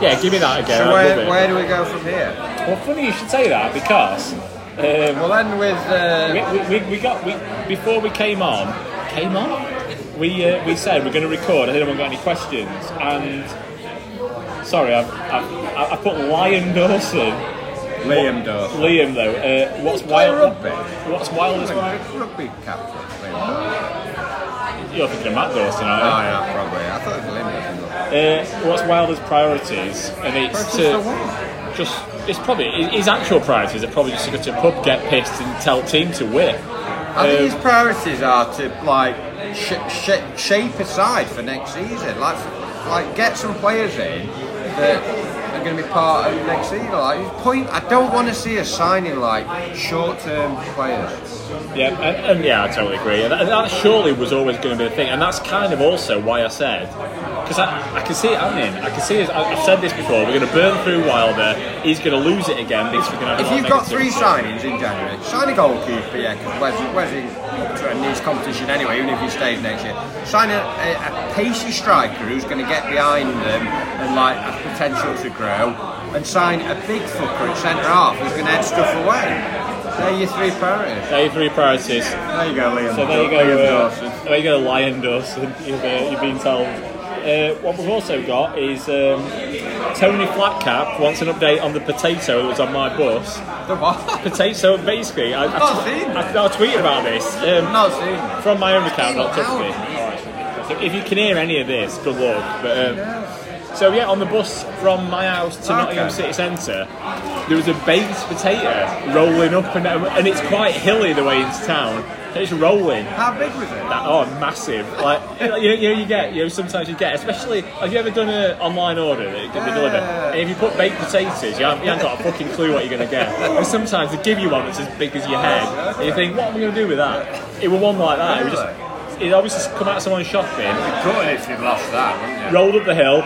yeah, give me that again. So where, where do we go from here? Well, funny you should say that because um, Well, then with uh, we, we, we, we got we before we came on. Came on? we uh, we said we're going to record. Has anyone got any questions? And sorry, I've, I've, I've put Lion Dawson. Liam Dawson. Liam though, uh, what's wild? rugby. What's wild is Rugby captain. Liam you're thinking of Matt Dawson, Oh aren't yeah, probably. I thought it was Liam Dawson. Uh, what's wild is priorities, and it's Priorities to for what? Just it's probably his actual priorities are probably just to go to a pub, get pissed, and tell team to win. I think Um, his priorities are to like sh- sh- shape a side for next season. Like, like get some players in that going to be part of next season. Like, his point. I don't want to see us signing like short-term players. Yeah, and, and yeah, I totally agree. And that, and that surely was always going to be the thing, and that's kind of also why I said because I, I can see it happening. I can see it. I've said this before. We're going to burn through Wilder. He's going to lose it again because we're going to. If you've got three signings in January, sign a goalkeeper, yeah, because Wes, Wes in, needs competition anyway, even if he stays next year. Sign a, a, a pacey striker who's going to get behind them and like has potential to grow, and sign a big fucker at centre half who's going to head stuff away. They're your three priorities. There are your three priorities. There you go, Liam. So there you go. Liam Uh, Dawson. there you go, Lion Dawson. You've, uh, you've been told. Uh, what we've also got is um, Tony Flatcap wants an update on the potato that was on my bus. The what? Potato, basically, I, I, Not seen. I, I tweeted about this. Um, Not seen. From my own account, not ow. Alright. So if you can hear any of this, good luck. But um, so yeah, on the bus from my house to Nottingham Okay. City Centre, there was a baked potato rolling up and and it's quite hilly the way into town. It's rolling. How big was it? That, oh, massive! Like you know, you, know, you get, you know, sometimes you get, especially. Have you ever done an online order that be? Yeah. And if you put baked potatoes, you haven't, you haven't got a fucking clue what you're going to get. And sometimes they give you one that's as big as your head, and you think, what am I going to do with that? It was one like that. It was just, it obviously come out of someone's shopping, Cut it if you'd lost that, wouldn't you? rolled up the hill,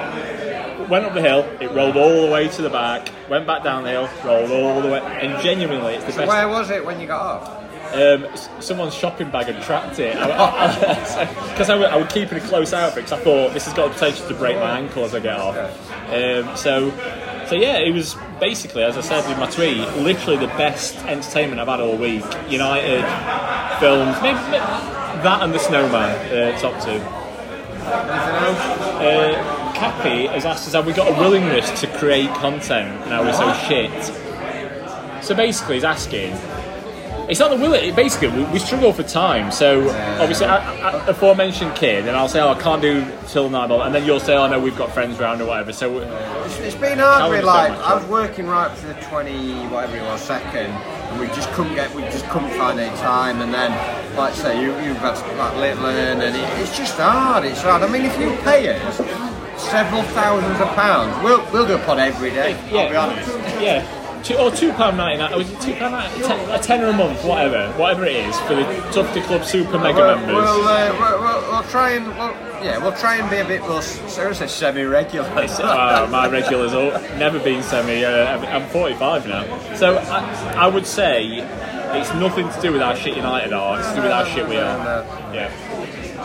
went up the hill, it rolled all the way to the back, went back down the hill, rolled all the way, and genuinely, it's the best. Where was it when you got off? Um, s- someone's shopping bag had trapped it because I, would- I would keep it a close out because I thought this has got the potential to break my ankle as I get off. Um, so, so yeah, it was basically, as I said in my tweet, literally the best entertainment I've had all week. United films, maybe, maybe that and the Snowman, uh, top two. Uh, Cappy has asked us have we got a willingness to create content now we're so shit. So basically, he's asking. It's not the will. It basically we, we struggle for time. So obviously, I, I, aforementioned kid, and I'll say, oh, I can't do till nine, and then you'll say, oh no, we've got friends round or whatever. So It's, it's been hard How with was like that I was working right up to the twenty whatever it was second, and we just couldn't get we just couldn't find any time, and then like I say you you've got like Litland, and it, it's just hard. It's hard. I mean, if you pay us several thousands of pounds, we'll we'll do a pod every day. I'll be honest. yeah. Two, or two pound ninety nine, or was it two pound ninety ten, a tenner a month, whatever, whatever it is for the Tufty Club Super Mega We'll, members. we'll, uh, we'll, we'll, we'll try and we'll, yeah we'll try and be a bit more seriously semi-regular. Uh, my regulars all never been semi. Uh, I'm- I'm 45 now, so I, I would say it's nothing to do with how shit United are. It's to do with how shit we are. Yeah,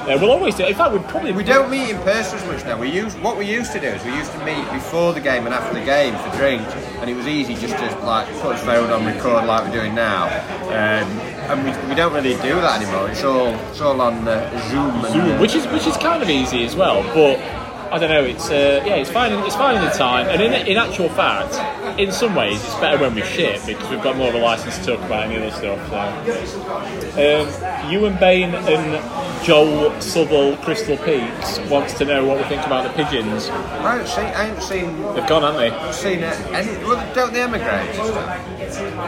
uh, we'll always do. In fact, we'd probably We don't meet in person as much now. We use what we used to do is we used to meet before the game and after the game for drinks, and it was easy just to like put his phone on record like we're doing now. Um, and we, we don't really do that anymore. It's all it's all on uh, Zoom. And, uh, which is which is kind of easy as well, but. I don't know. It's uh, yeah, it's fine. It's fine in the time, and in, in actual fact, in some ways, it's better when we shit because we've got more of a license to talk about any other stuff. So. Um, Ewan Bain and Joel Southall Crystal Peaks wants to know what we think about the pigeons. I haven't seen I haven't seen They've gone, haven't they? seen it. Any, well, don't they emigrate?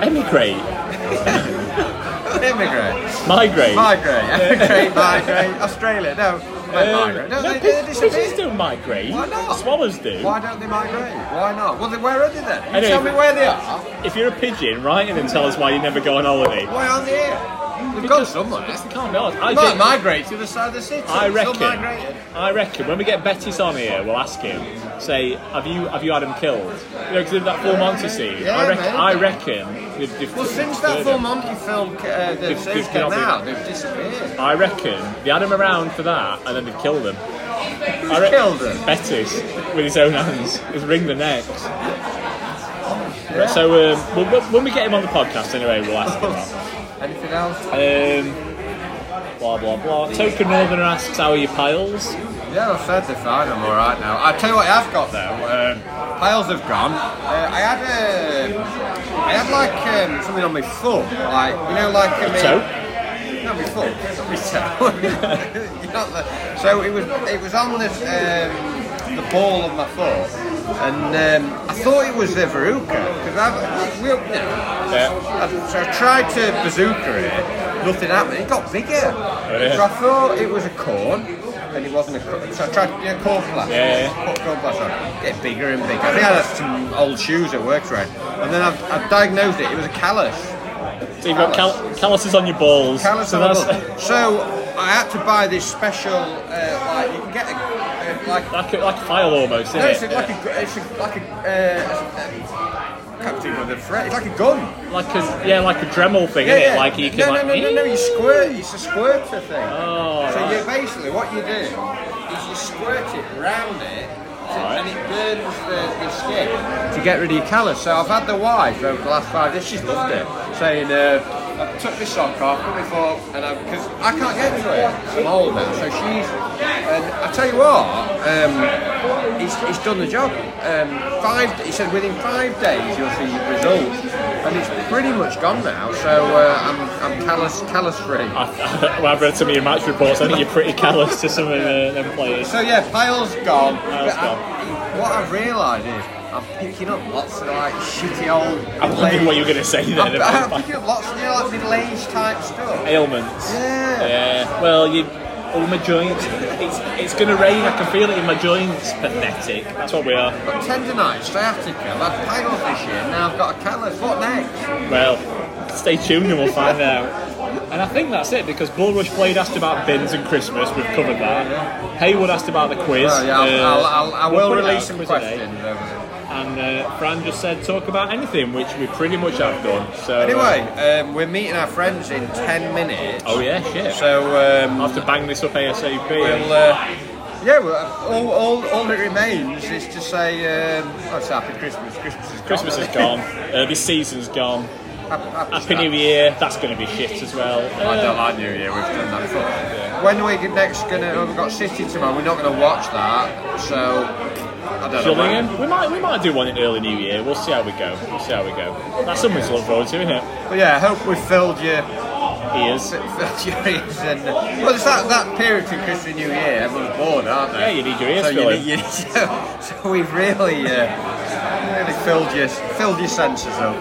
Emigrate, Emigrate. migrate. Migrate. Emigrate. Migrate. Australia. No. Um, migrate. No, they, pi- they disappear? pigeons don't migrate. Why not? Swallows do. Why don't they migrate? Why not? Well, then where are they then? You Anyway, tell me where they are. If you're a pigeon, write in and tell us why you never go on holiday. Why aren't they here? They've gone somewhere. It's can't be honest. I, might migrate to the side of the city. I reckon. I reckon when we get Betis on here, we'll ask him. Say, have you have you had him killed? You know, because of that full Monty scene. Yeah, I reckon. mate. I reckon. They've, they've Well, since that full Monty film, uh, the They've- they've came out, they've disappeared. I reckon they had him around for that, and then they've killed him. Who's killed them? Betis with his own hands. He's ring the necks. Right, so um, when we get him on the podcast, anyway, we'll ask him that. Anything else? Um, Blah blah blah. Token Northerner asks how are your piles? Yeah, I've said they're fine. I'm all right now. I tell you what, I have got though. Um, piles have gone. Uh, I had a, I had like um, something on my foot, like you know, like a toe? No, my foot, not my toe. You're not the- so it was, it was on this, um, the ball of my foot, and um, I thought it was a veruca because I've, you know, Yeah. I, so I tried to bazooka it, nothing happened. It got bigger. yeah. So I thought it was a corn, and it wasn't a corn. So I tried you know, corn plaster. Yeah, yeah. Put corn plaster on. Get bigger and bigger. I think I had some old shoes at work right, and then I've, I've diagnosed it. It was a callus. So you've got cal- calluses on your balls. Callus so on the that's ball. So I had to buy this special, uh, like you can get a, like like a, like a file almost, isn't no, it? it's like a, it's a, like a, uh, I can't think of the phrase. It's like a gun. like a yeah, like a Dremel thing, isn't it? Like you can no, like no, no, no, no, you squirt. It's a squirter thing. Oh, so right. you basically what you do is you squirt it round it, to, Right. and it burns the, the skin to get rid of your callus. So I've had the wife over the last five days. She's loved it, saying. Uh, I took my sock off, put my foot, and I because I can't get to it. I'm old now, so she's. And I tell you what, um, he's, he's done the job. Um, five. He said within five days you'll see results, and it's pretty much gone now. So uh, I'm I'm callous callus free. I, well, I've read some of your match reports. I think you're pretty callous to some of the, them players. So yeah, pile's gone. Pile's But I- what I've realised is I'm picking up lots of like shitty old. I wondered what you're going to say then. I'm, I'm about picking up lots of you know, like middle-aged type stuff. ailments. Yeah. Yeah. Well, you. Oh, my joints. It's it's going to rain. I can feel it in my joints. Pathetic. That's what we are. Got tendonitis, sciatica. I've had piles this year. Now I've got a callus. What next? Well, stay tuned and we'll find out. And I think that's it because Bullrush Blade asked about bins and Christmas. We've covered that. Haywood asked about the quiz. Well, yeah, I'll, Uh, I'll, I'll, I we'll will release out, some today. Questions. over there. And uh, Fran just said talk about anything, which we pretty much have done. So uh, Anyway, um, we're meeting our friends in ten minutes. oh yeah, shit. So um, I'll have to bang this up ASAP. We'll, uh, yeah, well, all, all, all that remains is to say, um, oh, it's Happy Christmas. Christmas is gone. Christmas is gone. Uh, this season's gone. Happy, happy Happy. New Year. That's going to be shit as well. I Uh, don't like New Year, we've done that before. When are we next gonna, oh, we've got City tomorrow, we're not gonna watch that, so, I don't know. We might we might do one in early New Year. We'll see how we go. We'll see how we go. That's something to look forward to, isn't it? But yeah, I hope we've filled your, Ears. filled your ears and, well, it's that, that period to Christmas and New Year, everyone's bored, aren't they? Yeah, you need your ears so you filling. need, you so, so we've really, uh, really filled your, filled your senses up.